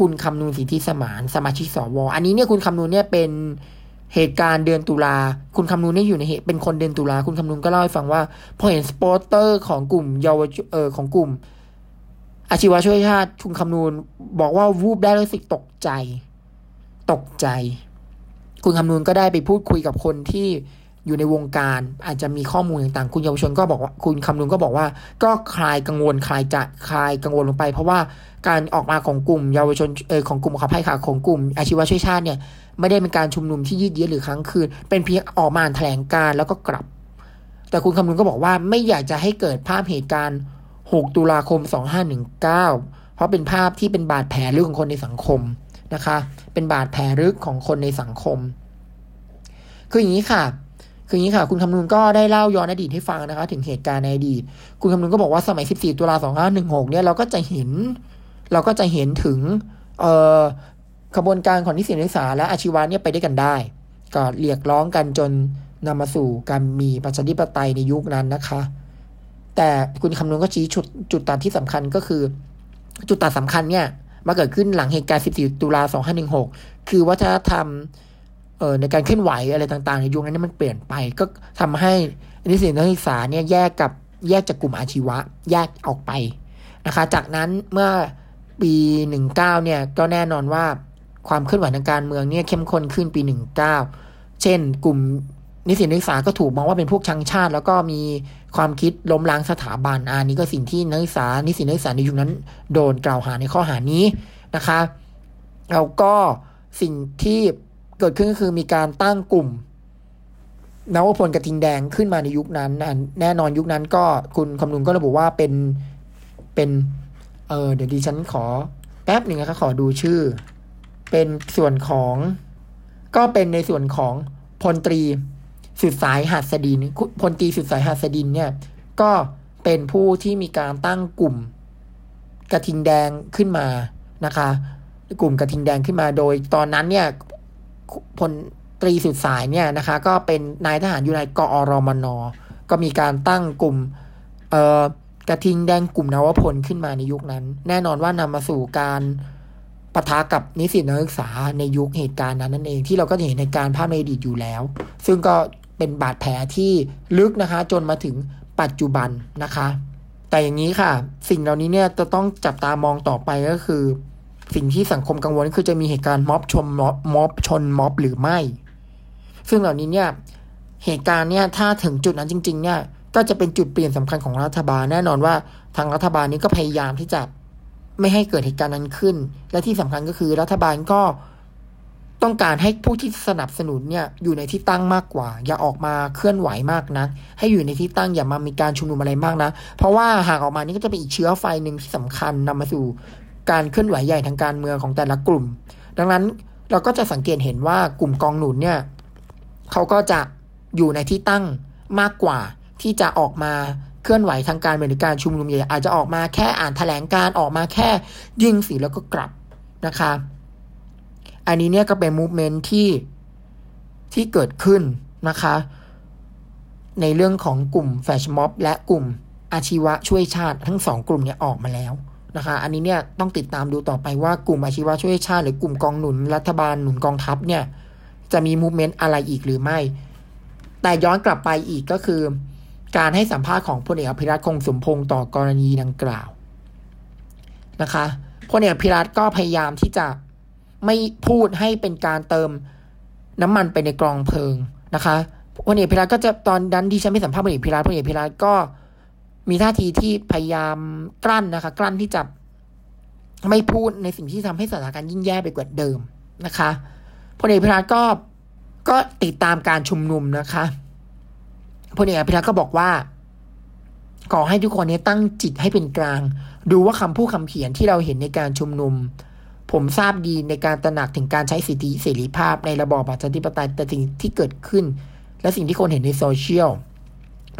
คุณคำนูนสิทธิสมานสมาชิกสว อันนี้เนี่ยคุณคำนูนเนี่ยเป็น เหตุการณ์เดือนตุลา คุณคำนูนนี่อยู่ในเหตุเป็นคนเดือนตุลา คุณคำนูนก็เล่าให้ฟังว่า พอเห็น supporter ของกลุ่มเยาวชนเออของกลุ่ม อาชีวะช่วยชาติ คุณคำนูนบอกว่าวูบได้รู้สึกตกใจ ตกใจ คุณคำนูนก็ได้ไปพูดคุยกับคนที่อยู่ในวงการอาจจะมีข้อมูลต่างๆ คุณเยาวชนก็บอกว่าคุณคำนูนก็บอกว่า ก็คลายกังวลคลายจะคลายกังวลลงไป เพราะว่าการออกมาของกลุ่มเยาวชนเออของกลุ่มขับไพ่ขาของกลุ่มอาชีวะช่วยชาติเนี่ย ไม่ได้เป็นการชุมนุมที่ยืดเยื้อหรือครั้งคืน เป็นเพียงออกมาแถลงการแล้วก็กลับ แต่คุณคำนุนก็บอกว่าไม่อยากจะให้เกิดภาพเหตุการณ์ 6 ตุลาคม 2519 เพราะเป็นภาพที่เป็นบาดแผลลึกของคนในสังคมนะคะ เป็นบาดแผลลึกของคนในสังคม คืออย่างนี้ค่ะ คืออย่างนี้ค่ะ คุณคำนุนก็ได้เล่าย้อนอดีตให้ฟังนะคะ ถึงเหตุการณ์ในอดีต คุณคำนุนก็บอกว่าสมัย 14 ตุลา 2516 เนี่ยเราก็จะเห็น เราก็จะเห็นถึงเอ่อ ขบวนการของนิสิตนักศึกษาและอาชีวะเนี่ยไปได้กันได้ ก็เรียกร้องกันจนนำมาสู่การมีประชาธิปไตยในยุคนั้นนะคะ แต่คุณคำนวณก็ชี้จุดจุดตัดที่สำคัญก็คือ จุดตัดสำคัญเนี่ยมาเกิดขึ้นหลังเหตุการณ์ 14 ตุลา 2516 คือวัฒนธรรมเอ่อในการเคลื่อนไหวอะไรต่างๆ ในยุคนั้นมันเปลี่ยนไป ก็ทำให้นิสิตนักศึกษาเนี่ยแยกกับแยกจากกลุ่มอาชีวะแยกออกไปนะคะ จากนั้นเมื่อปี 19เนี่ยก็แน่นอนว่า ความเคลื่อนไหวทางการเมืองเนี่ยเข้มข้นขึ้นปี 19 เช่น กลุ่มนิสิตนักศึกษาก็ถูกมองว่าเป็นพวกชังชาติ แล้วก็มีความคิดล้มล้างสถาบันอันนี้ก็สิ่งที่นักศึกษานิสิตนักศึกษาในยุคนั้นโดนกล่าวหาในข้อหานี้นะคะแล้วก็สิ่งที่เกิดขึ้นก็คือมีการตั้งกลุ่มนวพลกระทิงแดงขึ้นมาในยุคนั้น แน่นอนยุคนั้นก็คุณคำนุนก็ระบุว่าเป็นเป็น เออเดี๋ยวดิฉันขอแป๊บหนึ่งนะครับขอดูชื่อ เป็นส่วนของ ก็เป็นในส่วนของพลตรีสุดสายหัสดินพลตรีสุดสายหัสดินเนี่ย ก็เป็นผู้ที่มีการตั้งกลุ่ม กระทิงแดงขึ้นมานะคะ กลุ่มกระทิงแดงขึ้นมาโดย ตอนนั้นเนี่ยพลตรีสุดสายเนี่ยนะคะ ก็เป็นนายทหารอยู่ในกอรมนก็มีการตั้งกลุ่ม เอ่อกระทิงแดงกลุ่มนวพลขึ้นมาในยุคนั้น แน่นอนว่านำมาสู่การ ปะทะกับนิสิตนักศึกษาในยุคเหตุการณ์นั้นนั่นเองที่เราก็เห็นในการภาพในอดีตอยู่แล้ว ซึ่งก็เป็นบาดแผลที่ลึกนะคะ จนมาถึงปัจจุบันนะคะ แต่อย่างนี้ค่ะ สิ่งเหล่านี้เนี่ยจะต้องจับตามองต่อไปก็คือ สิ่งที่สังคมกังวลคือจะมีเหตุการณ์ม็อบชนม็อบม็อบชนม็อบหรือไม่ ซึ่งเหล่านี้เนี่ยเหตุการณ์เนี่ยถ้าถึงจุดนั้นจริง ๆ เนี่ยก็จะเป็นจุดเปลี่ยนสำคัญของรัฐบาลแน่นอนว่า ทางรัฐบาลนี้ก็พยายามที่จะ ไม่ให้เกิดเหตุการณ์นั้นขึ้น และที่สำคัญก็คือรัฐบาลก็ต้องการให้ผู้ที่สนับสนุนเนี่ยอยู่ในที่ตั้งมากกว่า อย่าออกมาเคลื่อนไหวมากนะให้อยู่ในที่ตั้งอย่ามามีการชุมนุมอะไรมากนะ เพราะว่าหากออกมานี่ก็จะเป็นอีกเชื้อไฟหนึ่งที่สำคัญนำมาสู่การเคลื่อนไหวใหญ่ทางการเมืองของแต่ละกลุ่ม ดังนั้นเราก็จะสังเกตเห็นว่ากลุ่มกองหนุนเนี่ยเขาก็จะอยู่ในที่ตั้งมากกว่าที่จะออกมา เคลื่อนไหวทางการเมืองการชุมนุมใหญ่อาจจะออกมาแค่อ่านแถลงการออกมาแค่ยิงสีแล้วก็กลับนะคะอันนี้เนี่ยก็เป็นมูฟเมนต์ที่ที่เกิดขึ้นนะคะ ในเรื่องของกลุ่มแฟชม็อบและกลุ่มอาชีวะช่วยชาติทั้งสองกลุ่มเนี่ยออกมาแล้วนะคะ อันนี้เนี่ยต้องติดตามดูต่อไปว่ากลุ่มอาชีวะช่วยชาติ หรือกลุ่มกองหนุนรัฐบาลหนุนกองทัพเนี่ยจะมีมูฟเมนต์อะไรอีกหรือไม่ แต่ย้อนกลับไปอีกก็คือ การให้สัมภาษณ์ของพลเอกอภิรัตคงสมพงศ์ต่อกรณีดังกล่าวนะคะพลเอกอภิรัตก็พยายามที่จะไม่พูดให้เป็นการเติมน้ำมันไปในกรองเพลิงนะคะพลเอกพิรัตก็จะตอนนั้นที่ฉันไม่สัมภาษณ์พลเอกพิรัตพลเอกพิรัตก็มีท่าทีที่พยายามกลั้นนะคะ กลั้นที่จะไม่พูดในสิ่งที่ทำให้สถานการณ์ยิ่งแย่ไปกว่าเดิมนะคะพลเอกพิรัตก็ก็ติดตามการชุมนุมนะคะ พลเอกพิรัตก็บอกว่าขอให้ทุกคนนี้ตั้งจิตให้เป็นกลาง ดูว่าคำพูดคำเขียนที่เราเห็นในการชุมนุม ผมทราบดีในการตระหนักถึงการใช้สิทธิเสรีภาพในระบอบประชาธิปไตยแต่สิ่งที่เกิดขึ้น และสิ่งที่คนเห็นในโซเชียล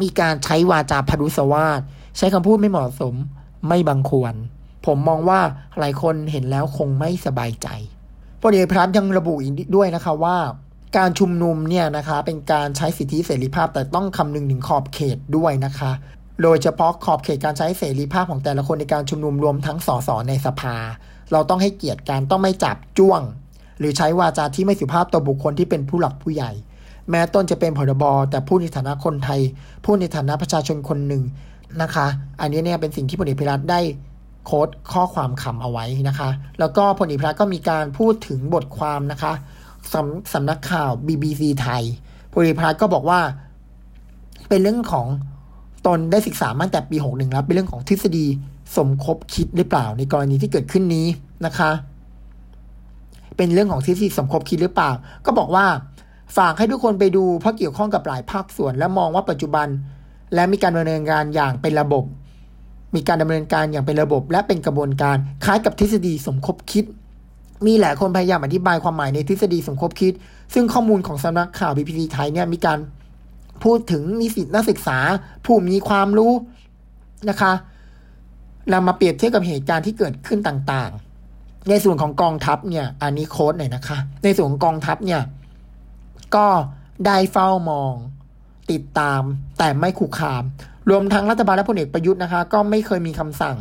มีการใช้วาจาพรุสวาทใช้คำพูดไม่เหมาะสมไม่บังควร ผมมองว่าหลายคนเห็นแล้วคงไม่สบายใจพลเอกพรัตยังระบุอีกด้วยนะคะว่า การชุมนุมเนี่ยนะคะเป็นการใช้สิทธิเสรีภาพแต่ต้องคำนึงถึงขอบเขตด้วยนะคะ โดยเฉพาะขอบเขตการใช้เสรีภาพของแต่ละคนในการชุมนุมรวมทั้งสสในสภา เราต้องให้เกียรติการต้องไม่จับจ้วง หรือใช้วาจาที่ไม่สุภาพต่อบุคคลที่เป็นผู้หลักผู้ใหญ่ แม้ต้นจะเป็นผบแต่ผู้ในฐานะคนไทย ผู้ในฐานะประชาชนคนหนึ่งนะคะ อันนี้เนี่ยเป็นสิ่งที่พลเอกพิรัตได้โค้ดข้อความคำเอาไว้นะคะ แล้วก็พลเอกพิรัตก็มีการพูดถึงบทความนะคะ สำสำนักข่าว BBC ไทยพลเอกพิรัตก็บอกว่า เป็นเรื่องของตนได้ศึกษามาตั้งแต่ปี61แล้วเป็นเรื่องของทฤษฎีสมคบคิดหรือเปล่าในกรณีที่เกิดขึ้นนี้นะคะ เป็นเรื่องของทฤษฎีสมคบคิดหรือเปล่า ก็บอกว่า ฝากให้ทุกคนไปดูเพราะเกี่ยวข้องกับหลายภาคส่วน และมองว่าปัจจุบัน และมีการดำเนินการอย่างเป็นระบบ มีการดำเนินการอย่างเป็นระบบ และเป็นกระบวนการคล้ายกับทฤษฎีสมคบคิด มีหลายคนพยายามอธิบายความหมายในทฤษฎีสมคบคิด ซึ่งข้อมูลของสำนักข่าว BBC ไทยเนี่ยมีการพูดถึงนิสิตนักศึกษา ผู้มีความรู้นะคะนำมาเปรียบเทียบกับเหตุการณ์ที่เกิดขึ้นต่างๆ ในส่วนของกองทัพเนี่ย อันนี้โค้ดหน่อยนะคะ ในส่วนของกองทัพเนี่ย ก็ได้เฝ้ามอง ติดตาม แต่ไม่คุกคาม รวมทั้งรัฐบาลและพลเอกประยุทธ์นะคะ ก็ไม่เคยมีคำสั่ง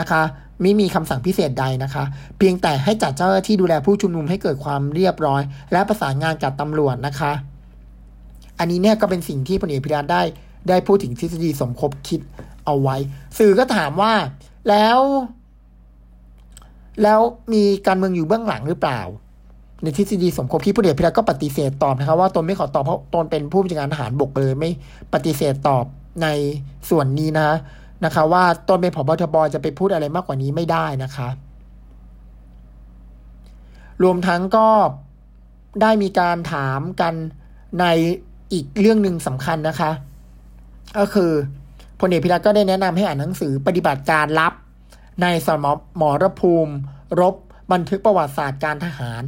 นะคะ ไม่มีคำสั่งพิเศษใดนะคะ เพียงแต่ให้จัดเจ้าหน้าที่ดูแลผู้ชุมนุมให้เกิดความเรียบร้อย และประสานงานกับตำรวจนะคะ อันนี้เนี่ยก็เป็นสิ่งที่พลเอกพิรัตได้ได้พูดถึงทฤษฎีสมคบคิดเอาไว้ สื่อก็ถามว่าแล้ว แล้วมีการเมืองอยู่เบื้องหลังหรือเปล่า ในทฤษฎีสมคบคิดผู้เดชพิรัตก็ปฏิเสธตอบนะครับว่าตนไม่ขอตอบเพราะตนเป็นผู้บัญชาการทหารบกเลยไม่ปฏิเสธตอบในส่วนนี้นะ นะคะ ว่าตนเป็นผบทบจะไปพูดอะไรมากกว่านี้ไม่ได้นะคะ รวมทั้งก็ได้มีการถามกันในอีกเรื่องหนึ่งสำคัญนะคะ ก็คือพลเอกพิรัตก็ได้แนะนำให้อ่านหนังสือปฏิบัติการลับ ในสมหมอรภูมิ รบบันทึกประวัติศาสตร์การทหาร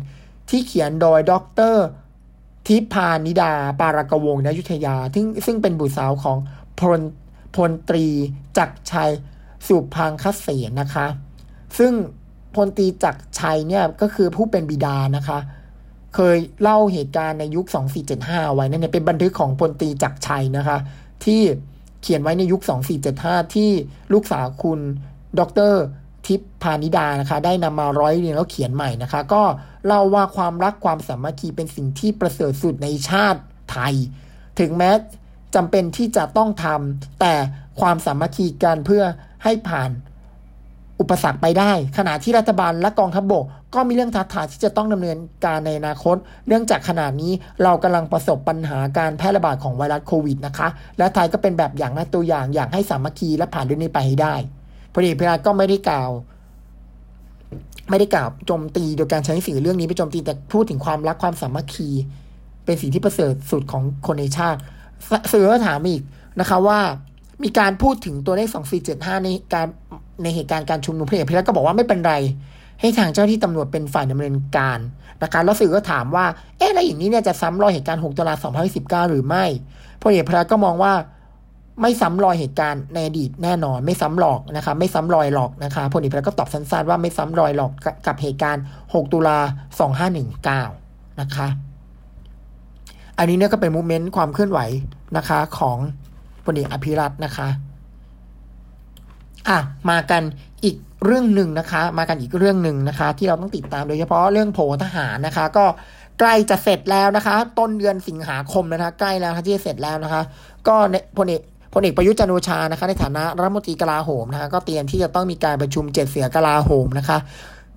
ที่เขียนโดยดรทิพานิดา ปารากวงนยุทยาซึ่งซึ่งเป็นบุตรสาวของพล พลตรีจักชัยสุพังคเสนนะคะ ซึ่งพลตรีจักชัยเนี่ยก็คือผู้เป็นบิดานะคะ เคยเล่าเหตุการณ์ในยุค 2475 ไว้นั่นเป็นบันทึกของพลตรีจักชัยนะคะ ที่เขียนไว้ในยุค 2475 ที่ลูกสาวคุณดรทิพพานิดานะคะ ได้นำมาร้อยเรียงแล้วเขียนใหม่นะคะ ก็เล่าว่าความรักความสามัคคีเป็นสิ่งที่ประเสริฐสุดในชาติไทย ถึงแม้ จำเป็นที่จะต้องทำแต่ความสามัคคีกันเพื่อให้ผ่านอุปสรรคไปได้ ขณะที่รัฐบาลและกองทัพบบก ก็มีเรื่องท้าทายที่จะต้องดำเนินการในอนาคต เนื่องจากขณะนี้เรากำลังประสบปัญหาการแพร่ระบาดของไวรัสโควิดนะคะ และไทยก็เป็นแบบอย่างและตัวอย่างอยากให้สามัคคีและผ่านเรื่องนี้ไปให้ได้พลเอกพิรัตก็ไม่ได้กล่าว ไม่ได้กล่าวโจมตีโดยการใช้สื่อเรื่องนี้ไปโจมตีแต่พูดถึงความรักความสามัคคี เป็นสิ่งที่ประเสริฐสุดของคนในชาติ สื่อก็ถามอีกนะคะว่ามีการพูดถึงตัวเลข2475ในการในเหตุการณ์การชุมนุมพลเอกพิรัตก็บอกว่าไม่เป็นไร ให้ทางเจ้าที่ตำรวจเป็นฝ่ายดำเนินการนะคะแล้วสื่อก็ถามว่า เอ๊ะแล้วอย่างนี้เนี่ยจะซ้ำรอยเหตุการณ์6ตุลา2019 หรือไม่พลเอกพิรัตก็มองว่าไม่ซ้ำรอยเหตุการณ์ในอดีตแน่นอน ไม่ซ้ำหลอกนะคะ ไม่ซ้ำรอยหลอกนะคะพลเอกพรัตก็ตอบสั้นๆว่าไม่ซ้ำรอยหลอกกับเหตุการณ์ 6 ตุลา 2519 นะคะ อันนี้เนี่ยก็เป็นมูเมนต์ความเคลื่อนไหวนะคะของพลเอกอภิรัตนะคะอะมากันอีกเรื่องหนึ่งนะคะ มากันอีกเรื่องหนึ่งนะคะ ที่เราต้องติดตามโดยเฉพาะเรื่องโผทหารนะคะ ก็ใกล้จะเสร็จแล้วนะคะ ต้นเดือนสิงหาคมนะคะ ใกล้แล้วที่จะเสร็จแล้วนะคะ ก็พลเอกพลเอกประยุทธ์จันโอชานะคะ ในฐานะรัฐมนตรีกลาโหมนะคะ ก็เตรียมที่จะต้องมีการประชุมเจ็ดเสือกลาโหมนะคะ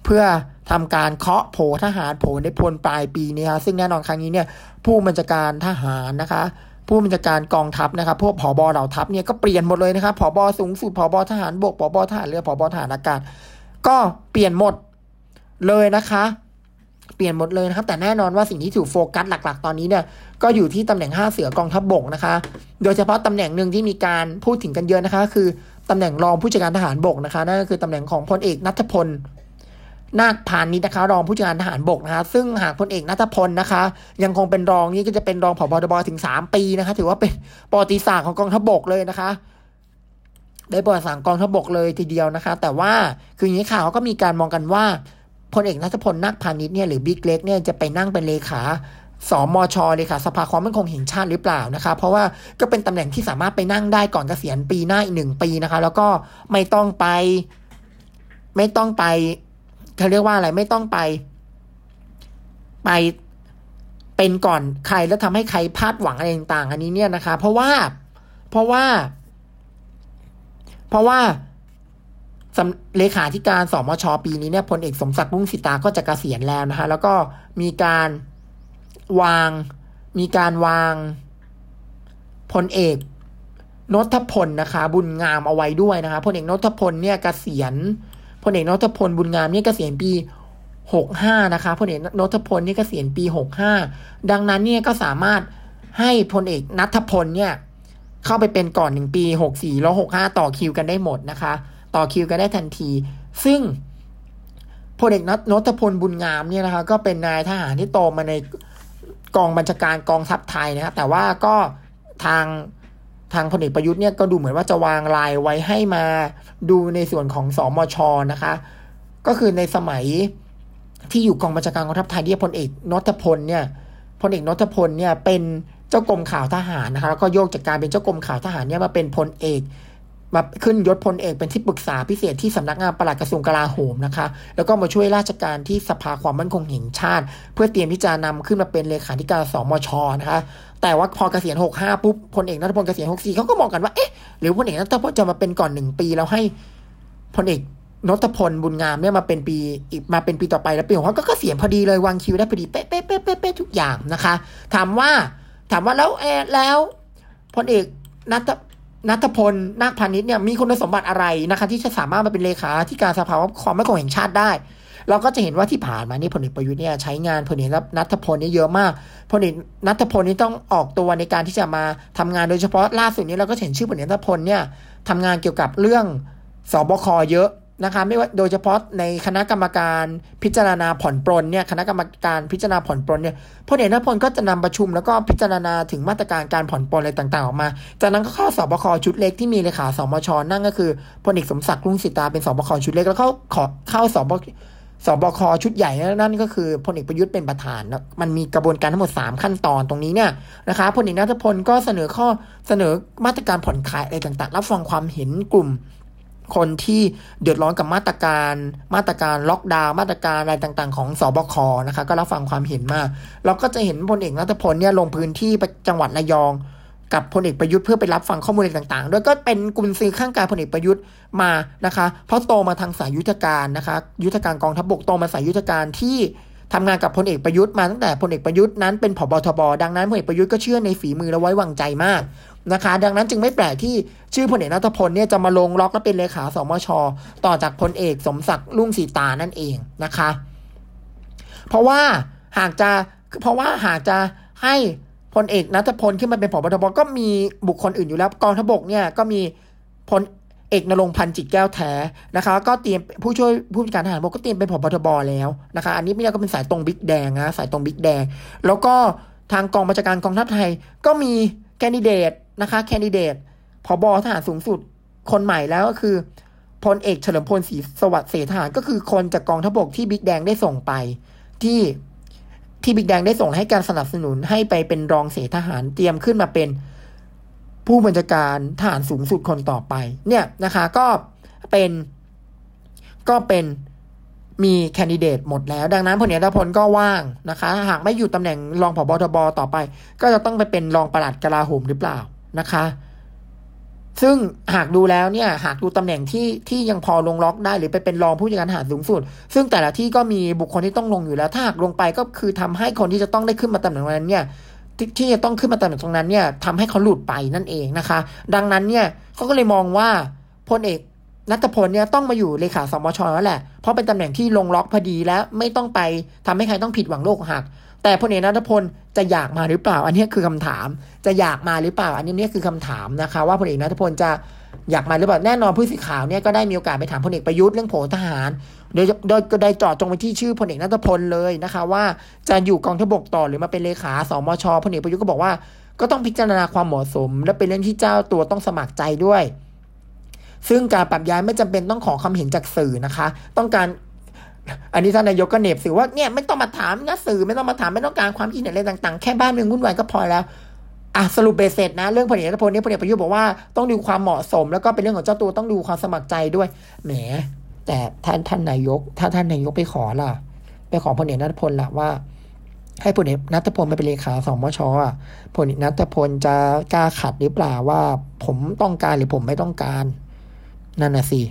เพื่อทำการเคาะโผทหารโผในพลปลายปีนี้ค่ะซึ่งแน่นอนครั้งนี้เนี่ยผู้บัญชาการทหารนะคะ ผู้บัญชาการกองทัพนะครับพวกผอบอเหล่าทัพเนี่ยก็เปลี่ยนหมดเลยนะครับผอบอสูงสุดผอบอทหารบกผอบอทหารเรือผอบอทหารอากาศก็เปลี่ยนหมดเลยนะคะ เปลี่ยนหมดเลยนะครับ แต่แน่นอนว่าสิ่งที่ถูกโฟกัสหลัก ๆ ตอนนี้เนี่ยก็อยู่ที่ตำแหน่ง 5 เสือกองทัพบบกนะคะ โดยเฉพาะตำแหน่งหนึ่งที่มีการพูดถึงกันเยอะนะคะ คือตำแหน่งรองผู้จัดการทหารบกนะคะนั่นก็คือตำแหน่งของพลเอกนัทพล นาคพานิชนะคะ รองผู้จัดการทหารบกนะคะ ซึ่งหากพลเอกนัทพลนะคะ ยังคงเป็นรองนี่ก็จะเป็นรองผบทบถึงสามปีนะคะ ถือว่าเป็นประวัติศาสตร์ของกองทัพบกเลยนะคะได้ประวัติศาสตร์กองทัพบกเลยทีเดียวนะคะ แต่ว่าคืออย่างนี้ข่าวเขาก็มีการมองกันว่าพลเอกนัทพลนาคพานิชเนี่ยหรือบิ๊กเล็กเนี่ยจะไปนั่งเป็นเลขาสมชเลยค่ะ สภาความมั่นคงแห่งชาติหรือเปล่านะคะ เพราะว่าก็เป็นตำแหน่งที่สามารถไปนั่งได้ก่อนเกษียณปีหน้าอีกหนึ่งปีนะคะ แล้วก็ไม่ต้องไป ไม่ต้องไป เขาเรียกว่าอะไรไม่ต้องไป ไปเป็นก่อนใครแล้วทำให้ใครพลาดหวังอะไรต่างๆ อันนี้เนี่ยนะคะ เพราะว่า เพราะว่า เพราะว่าเลขาธิการสมชปีนี้เนี่ยพลเอกสมศักดิ์บุ้งสิตาก็จะกะเกษียณแล้วนะคะแล้วก็มีการวางมีการวางพลเอกนทพลนะคะ บุญงามเอาไว้ด้วยนะคะพลเอกนทพลเนี่ยกเกษียณ พลเอกนทพลบุญงามนี่เกษียณปีหกห้านะคะพลเอกนทพลนี่เกษียณปีหกห้าดังนั้นเนี่ยก็สามารถให้พลเอกนัทพลเนี่ยเข้าไปเป็นก่อนหนึ่งปีหกสี่แล้วหกห้าต่อคิวกันได้หมดนะคะ ต่อคิวกันได้ทันที ซึ่งพลเอกนทพลบุญงามเนี่ยนะคะก็เป็นนายทหารที่โตมาในกองบัญชาการกองทัพไทยนะครับแต่ว่าก็ทาง ทางพลเอกประยุทธ์เนี่ยก็ดูเหมือนว่าจะวางลายไว้ให้มาดูในส่วนของสอมชนะคะ ก็คือในสมัยที่อยู่กองบัญชาการกองทัพไทยที่พลเอกนทพลเนี่ยพลเอกนทพลเนี่ยเป็นเจ้ากรมข่าวทหารนะคะแล้วก็โยกจากการเป็นเจ้ากรมข่าวทหารเนี่ยมาเป็นพลเอก มาขึ้นยศพลเอกเป็นที่ปรึกษาพิเศษที่สำนักงานปลัดกระทรวงกลาโหมนะคะ แล้วก็มาช่วยราชการที่สภาความมั่นคงแห่งชาติ เพื่อเตรียมที่จะนำขึ้นมาเป็นเลขาธิการสมชนะคะ แต่ว่าพอเกษียณหกห้าปุ๊บพลเอกนัทพลเกษียณหกสี่เขาก็มองกันว่า เอ๊ะ หรือพลเอกนัทพลจะมาเป็นก่อนหนึ่งปีแล้วให้พลเอกนทพลบุญงามเนี่ยมาเป็นปีอีกมาเป็นปีต่อไปแล้วปีของเขาก็เกษียณพอดีเลยวางคิวได้พอดีเป๊ะเป๊ะเป๊ะเป๊ะทุกอย่างนะคะ ถามว่าถามว่าแล้วแอแล้วพลเอกนัท นัทพลนาคพาณิชย์เนี่ยมีคุณสมบัติอะไรนะคะ ที่จะสามารถมาเป็นเลขาที่การสภาความมั่นคงแห่งชาติได้ เราก็จะเห็นว่าที่ผ่านมานี่พลเอกประยุทธ์เนี่ยใช้งานพลเอกนัทพลนี่เยอะมากพลเอกนัทพลนี่ต้องออกตัวในการที่จะมาทำงานโดยเฉพาะล่าสุดนี้เราก็เห็นชื่อพลเอกนัทพลเนี่ยทำงานเกี่ยวกับเรื่องสบคเยอะ นะคะไม่ว่าโดยเฉพาะในคณะกรรมการพิจารณาผ่อนปลนเนี่ยคณะกรรมการพิจารณาผ่อนปลนเนี่ยพลเอกนพลก็จะนำประชุมแล้วก็พิจารณาถึงมาตรการการผ่อนปลนอะไรต่างๆออกมา จากนั้นก็เข้าสบคชุดเล็กที่มีเลขาสมชนั่นก็คือพลเอกสมศักดิ์รุ่งสิตาเป็นสบคชุดเล็กแล้วเข้าขอเข้าสบสบคชุดใหญ่นั่นก็คือพลเอกประยุทธ์เป็นประธานนะมันมีกระบวนการทั้งหมด 3 ขั้นตอนตรงนี้เนี่ยนะคะพลเอกนัทพลก็เสนอข้อเสนอมาตรการผ่อนคลายอะไรต่างๆ รับฟังความเห็นกลุ่ม คนที่เดือดร้อนกับมาตรการมาตรการล็อกดาวน์มาตรการอะไรต่างๆ ของสอบคนะคะก็รับฟังความเห็นมาเราก็จะเห็นพลเอกนัทพลเนี่ยลงพื้นที่ไปจังหวัดระยอง กับพลเอกประยุทธ์เพื่อไปรับฟังข้อมูลอะไรต่างๆ ด้วยก็เป็นกุญซือข้างกายพลเอกประยุทธ์มานะคะ เพราะโตมาทางสายยุทธการนะคะ ยุทธการกองทัพบกโตมาสายยุทธการที่ทำงานกับพลเอกประยุทธ์มาตั้งแต่พลเอกประยุทธ์นั้นเป็นผบทบดังนั้นพลเอกประยุทธ์ก็เชื่อในฝีมือและไว้วางใจมาก นะคะ ดังนั้นจึงไม่แปลกที่ชื่อพลเอกนัทพลเนี่ยจะมาลงล็อกและเป็นเลขาสมช ต่อจากพลเอกสมศักดิ์ลุ่งสีตานั่นเองนะคะ เพราะว่าหากจะเพราะว่าหากจะให้พลเอกนัทพลขึ้นมาเป็นผบทบก็มีบุคคลอื่นอยู่แล้วกองทบกเนี่ยก็มีพลเอกนรงพันธ์จิตแก้วแท้นะคะ ก็เตรียมผู้ช่วยผู้จัดการทหารบกก็เตรียมเป็นผบทบแล้วนะคะ อันนี้ไม่ได้ก็เป็นสายตรงบิ๊กแดงนะสายตรงบิ๊กแดง แล้วก็ทางกองบัญชาการกองทัพไทยก็มี แคนดิเดตนะคะแคนดิเดตผบทหารสูงสุด คนใหม่แล้วก็คือพลเอกเฉลิมพลศรีสวัสดิ์เสถานก็คือคนจากกองทัพบกที่บิ๊กแดงได้ส่งไป ที่ที่บิ๊กแดงได้ส่งให้การสนับสนุนให้ไปเป็นรองเสทหารเตรียมขึ้นมาเป็น ผู้บัญชาการทหารสูงสุดคนต่อไป เนี่ยนะคะ ก็เป็นก็เป็น มีแคนดิเดตหมดแล้ว ดังนั้นพลเอกพลก็ว่างนะคะ หากไม่อยู่ตำแหน่งรองผบทบต่อไป ก็จะต้องไปเป็นรองปลัดกลาโหมหรือเปล่านะคะ ซึ่งหากดูแล้วเนี่ย หากดูตำแหน่งที่ที่ยังพอลงล็อกได้หรือไปเป็นรองผู้จัดการทหารสูงสุด ซึ่งแต่ละที่ก็มีบุคคลที่ต้องลงอยู่แล้ว ถ้าหากลงไปก็คือทำให้คนที่จะต้องได้ขึ้นมาตำแหน่งนั้นเนี่ยที่จะต้องขึ้นมาตำแหน่งตรงนั้นเนี่ยทำให้เขาหลุดไปนั่นเองนะคะ ดังนั้นเนี่ยเขาก็เลยมองว่าพลเอก นัทพลเนี่ยต้องมาอยู่เลขาสมชแล้วแหละ เพราะเป็นตำแหน่งที่ลงล็อกพอดีแล้วไม่ต้องไปทำให้ใครต้องผิดหวังโลกหัก แต่พลเอกนัทพลจะอยากมาหรือเปล่า อันนี้คือคำถาม จะอยากมาหรือเปล่า อันนี้เนี่ยคือคำถามนะคะ ว่าพลเอกนัทพลจะอยากมาหรือเปล่าแน่นอนผู้สื่อข่าวเนี่ยก็ได้มีโอกาสไปถามพลเอกประยุทธ์เรื่องโผทหาร โดยโดยก็ได้จอดจงไปที่ชื่อพลเอกนัทพลเลยนะคะ ว่าจะอยู่กองทัพบกต่อหรือมาเป็นเลขาสมชพลเอกประยุทธ์ก็บอกว่าก็ต้องพิจารณาความเหมาะสม และเป็นเรื่องที่เจ้าตัวต้องสมัครใจด้วย ซึ่งการปรับย้ายไม่จำเป็นต้องขอความเห็นจากสื่อนะคะ ต้องการอันนี้ท่านนายกก็เน็บสื่อว่าเนี่ยไม่ต้องมาถามนะสื่อไม่ต้องมาถามไม่ต้องการความคิดเห็นอะไรต่างๆ แค่บ้านเมืองวุ่นวายก็พอแล้วอะสรุปเบสเสร็จนะ เรื่องพลเอกพลนี่พลเอกประยุทธ์บอกว่าต้องดูความเหมาะสม แล้วก็เป็นเรื่องของเจ้าตัวต้องดูความสมัครใจด้วยแหมแต่ท่านท่านนายก ถ้าท่านนายกไปขอล่ะ ไปขอพลเอกนัทพลล่ะว่า ให้พลเอกนัทพลมาเป็นเลขาสมชอะพลเอกนัทพลจะกล้าขัดหรือเปล่าว่า ผมต้องการหรือผมไม่ต้องการ นั่นน่ะสิ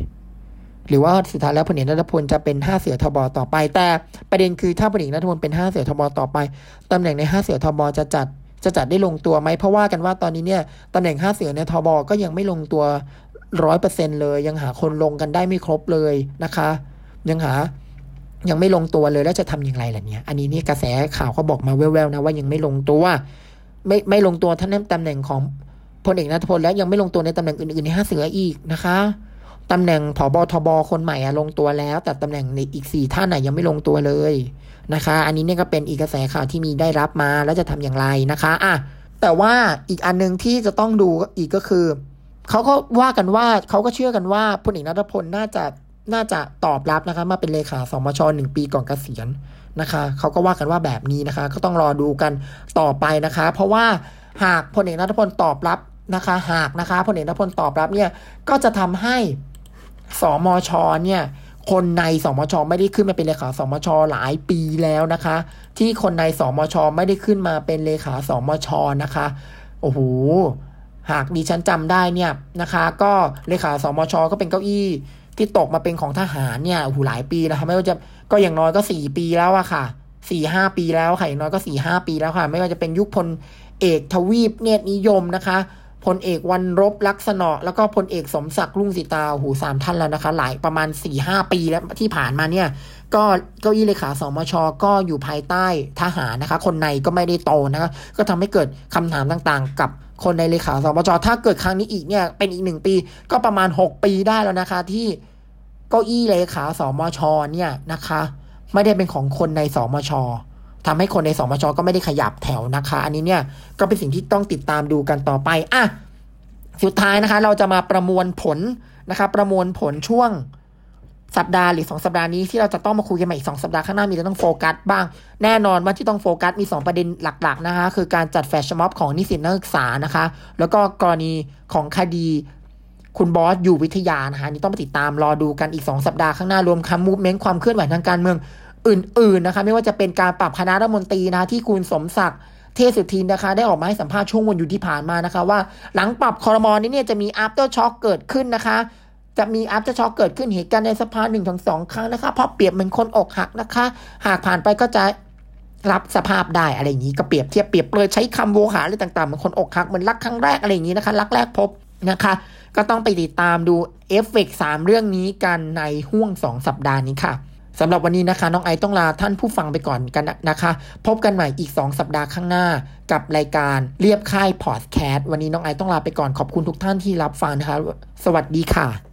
หรือว่าสุดท้ายแล้วพลเอกนัทพลจะเป็นห้าเสือทบต่อไป แต่ประเด็นคือถ้าพลเอกนัทพลเป็นห้าเสือทบต่อไปตำแหน่งในห้าเสือทบจะจัดจะจัดได้ลงตัวไหมเพราะว่ากันว่าตอนนี้เนี่ยตำแหน่งห้าเสือในทบก็ยังไม่ลงตัวร้อยเปอร์เซ็นเลย ยังหาคนลงกันได้ไม่ครบเลยนะคะ ยังหายังไม่ลงตัวเลยแล้วจะทำอย่างไรล่ะเนี่ย อันนี้นี่กระแสข่าวเขาบอกมาแว่วๆนะว่ายังไม่ลงตัว ไม่ไม่ลงตัวท่านตำแหน่งของพลเอกนัทพลแล้วยังไม่ลงตัวในตำแหน่งอื่นๆในห้าเสืออีกนะคะ ตำแหน่งผอบทบคนใหม่อะลงตัวแล้ว แต่ตำแหน่งในอีกสี่ท่านอะยังไม่ลงตัวเลยนะคะ อันนี้เนี่ยก็เป็นอีกกระแสข่าวที่มีได้รับมาแล้วจะทำอย่างไรนะคะอะแต่ว่าอีกอันนึงที่จะต้องดูอีกก็คือเขาก็ว่ากันว่าเขาก็เชื่อกันว่าพลเอกนัทพลน่าจะน่าจะตอบรับนะคะ มาเป็นเลขาสมชหนึ่งปีก่อนเกษียณนะคะเขาก็ว่ากันว่าแบบนี้นะคะ ก็ต้องรอดูกันต่อไปนะคะ เพราะว่าหากพลเอกนัทพลตอบรับนะคะ หากนะคะพลเอกนัทพลตอบรับเนี่ยก็จะทำให้ สมชเนี่ยคนในสมชไม่ได้ขึ้นมาเป็นเลขาสมชหลายปีแล้วนะคะ ที่คนในสมชไม่ได้ขึ้นมาเป็นเลขาสมชนะคะโอ้โหหากดิฉันจำได้เนี่ยนะคะ ก็เลขาสมชก็เป็นเก้าอี้ที่ตกมาเป็นของทหารเนี่ยโอ้โหหลายปีนะคะไม่ว่าจะก็อย่างน้อยก็สี่ปีแล้วอะค่ะสี่ห้าปีแล้วค่ะอย่างน้อยก็สี่ห้าปีแล้วค่ะ ไม่ว่าจะเป็นยุคพลเอกทวีปเนตรนิยมนะคะ พลเอกวันรบลักษณะ แล้วก็พลเอกสมศักดิ์รุ่งสีตาหูสามท่านแล้วนะคะ หลายประมาณ4ี่ห้าปีแล้วที่ผ่านมาเนี่ย ก็เก้าอี้เลขาสมชก็อยู่ภายใต้ทหารนะคะ คนในก็ไม่ได้โตนะคะ ก็ทำให้เกิดคำถามต่างๆ กับคนในเลขาสมชถ้าเกิดครั้งนี้อีกเนี่ยเป็นอีกหนึ่งปี ก็ประมาณ 6 ปีได้แล้วนะคะ ที่เก้าอี้เลขาสมชเนี่ยนะคะ ไม่ได้เป็นของคนในสมช ทำให้คนในสมชก็ไม่ได้ขยับแถวนะคะ อันนี้เนี่ยก็เป็นสิ่งที่ต้องติดตามดูกันต่อไปอะสุดท้ายนะคะ เราจะมาประมวลผลนะคะ ประมวลผลช่วงสัปดาห์หรือสองสัปดาห์นี้ที่เราจะต้องมาคุยกันใหม่อีกสองสัปดาห์ข้างหน้ามีเรื่องต้องโฟกัสบ้าง แน่นอนว่าที่ต้องโฟกัสมี 2 ประเด็นหลัก ๆ นะคะ คือการจัด flash mob ของนิสิตนักศึกษานะคะ แล้วก็กรณีของคดีคุณบอสอยู่วิทยานะคะนี่ต้องมาติดตามรอดูกันอีก 2 สัปดาห์ข้างหน้า รวมทั้ง movement ความเคลื่อนไหวทางการเมือง อื่นๆนะคะ ไม่ว่าจะเป็นการปรับคณะรัฐมนตรีนะที่คุณสมศักดิ์เทสุทินนะคะ ได้ออกมาให้สัมภาษณ์ช่วงวันหยุดที่ผ่านมานะคะ ว่าหลังปรับคอรมอนี้เนี่ยจะมี after shock เกิดขึ้นนะคะ จะมี after shock เกิดขึ้นเหตุการณ์ในสภาหนึ่งถึงสองครั้งนะคะ เพราะเปรียบเหมือนคนอกหักนะคะ หากผ่านไปก็จะรับสภาพได้อะไรอย่างนี้ก็เปรียบเทียบเปรียบเลยใช้คำโวหารอะไรต่างๆเหมือนคนอกหักเหมือนรักครั้งแรกอะไรอย่างนี้นะคะ รักแรกพบนะคะ ก็ต้องไปติดตามดูเอฟเฟกสามเรื่องนี้กันในห่วง2สัปดาห์นี้ค่ะ สำหรับวันนี้นะคะ น้องไอต้องลาท่านผู้ฟังไปก่อนกันนะคะ พบกันใหม่อีก 2 สัปดาห์ข้างหน้ากับรายการเรียบค่ายพอดแคสต์วันนี้น้องไอต้องลาไปก่อนขอบคุณทุกท่านที่รับฟังนะคะ สวัสดีค่ะ